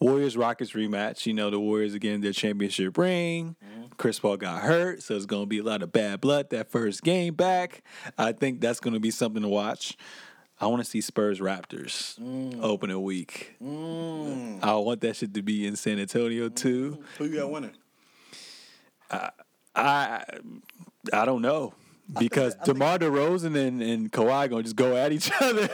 Warriors Rockets rematch. You know the Warriors again their championship ring. Chris Paul got hurt, so it's gonna be a lot of bad blood that first game back. I think that's gonna be something to watch. I want to see Spurs Raptors mm. opening week. Mm. I want that shit to be in San Antonio mm. too. Who you got winning? I I don't know. Because DeMar DeRozan and, and Kawhi gonna just go at each [laughs] other.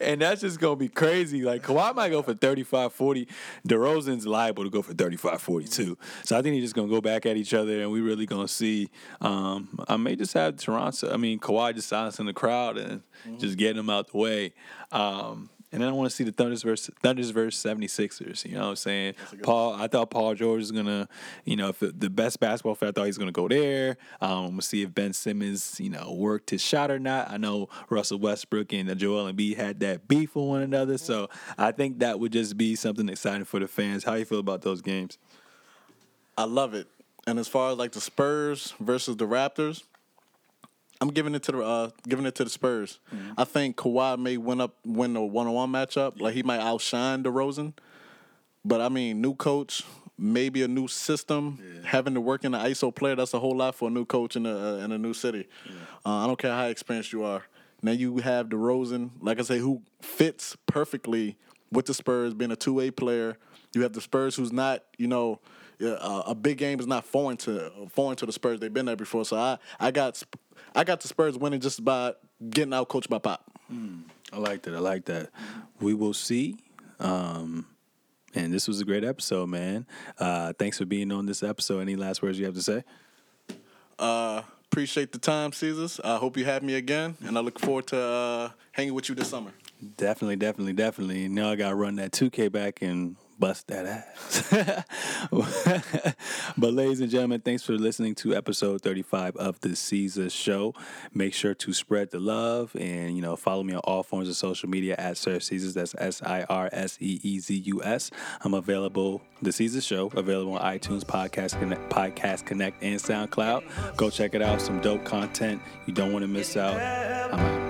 and that's just gonna be crazy. Like Kawhi might go for 35, 40. DeRozan's liable to go for 35, 42. So I think he's just gonna go back at each other and we really gonna see um, I may just have Toronto. I mean Kawhi just silencing the crowd and just getting them out the way. Um, and then I want to see the Thunders versus Thunders versus 76ers. You know what I'm saying? Paul, I thought Paul George was gonna, you know, if the, the best basketball player, I thought he was gonna go there. Um, I'm gonna see if Ben Simmons, you know, worked his shot or not. I know Russell Westbrook and Joel and Embiid had that beef with one another, so I think that would just be something exciting for the fans. How you feel about those games? I love it. And as far as like the Spurs versus the Raptors, I'm giving it to the uh, giving it to the Spurs. I think Kawhi may win up win the one on one matchup. Like he might outshine DeRozan. But I mean, new coach, maybe a new system, having to work in the ISO player. That's a whole lot for a new coach in a uh, in a new city. Uh, I don't care how experienced you are. Now you have DeRozan, like I say, who fits perfectly with the Spurs, being a two way player. You have the Spurs, who's not, you know, uh, a big game is not foreign to foreign to the Spurs. They've been there before, so I I got I got the Spurs winning just by getting out coached by Pop. I like that. I like that. We will see. Um, and this was a great episode, man. Uh, thanks for being on this episode. Any last words you have to say? Uh, appreciate the time, Seezus. I hope you have me again, and I look forward to uh, hanging with you this summer. Definitely, definitely, definitely. Now I gotta run that 2K back and bust that ass. [laughs] but ladies and gentlemen, thanks for listening to episode 35 of the Seezus Show. Make sure to spread the love and you know follow me on all forms of social media at Sir Seezus. That's S I R S E E Z U S. I'm available. The Seezus Show available on iTunes, Podcast Connect, Podcast Connect, and SoundCloud. Go check it out. Some dope content. You don't want to miss out. I'm out.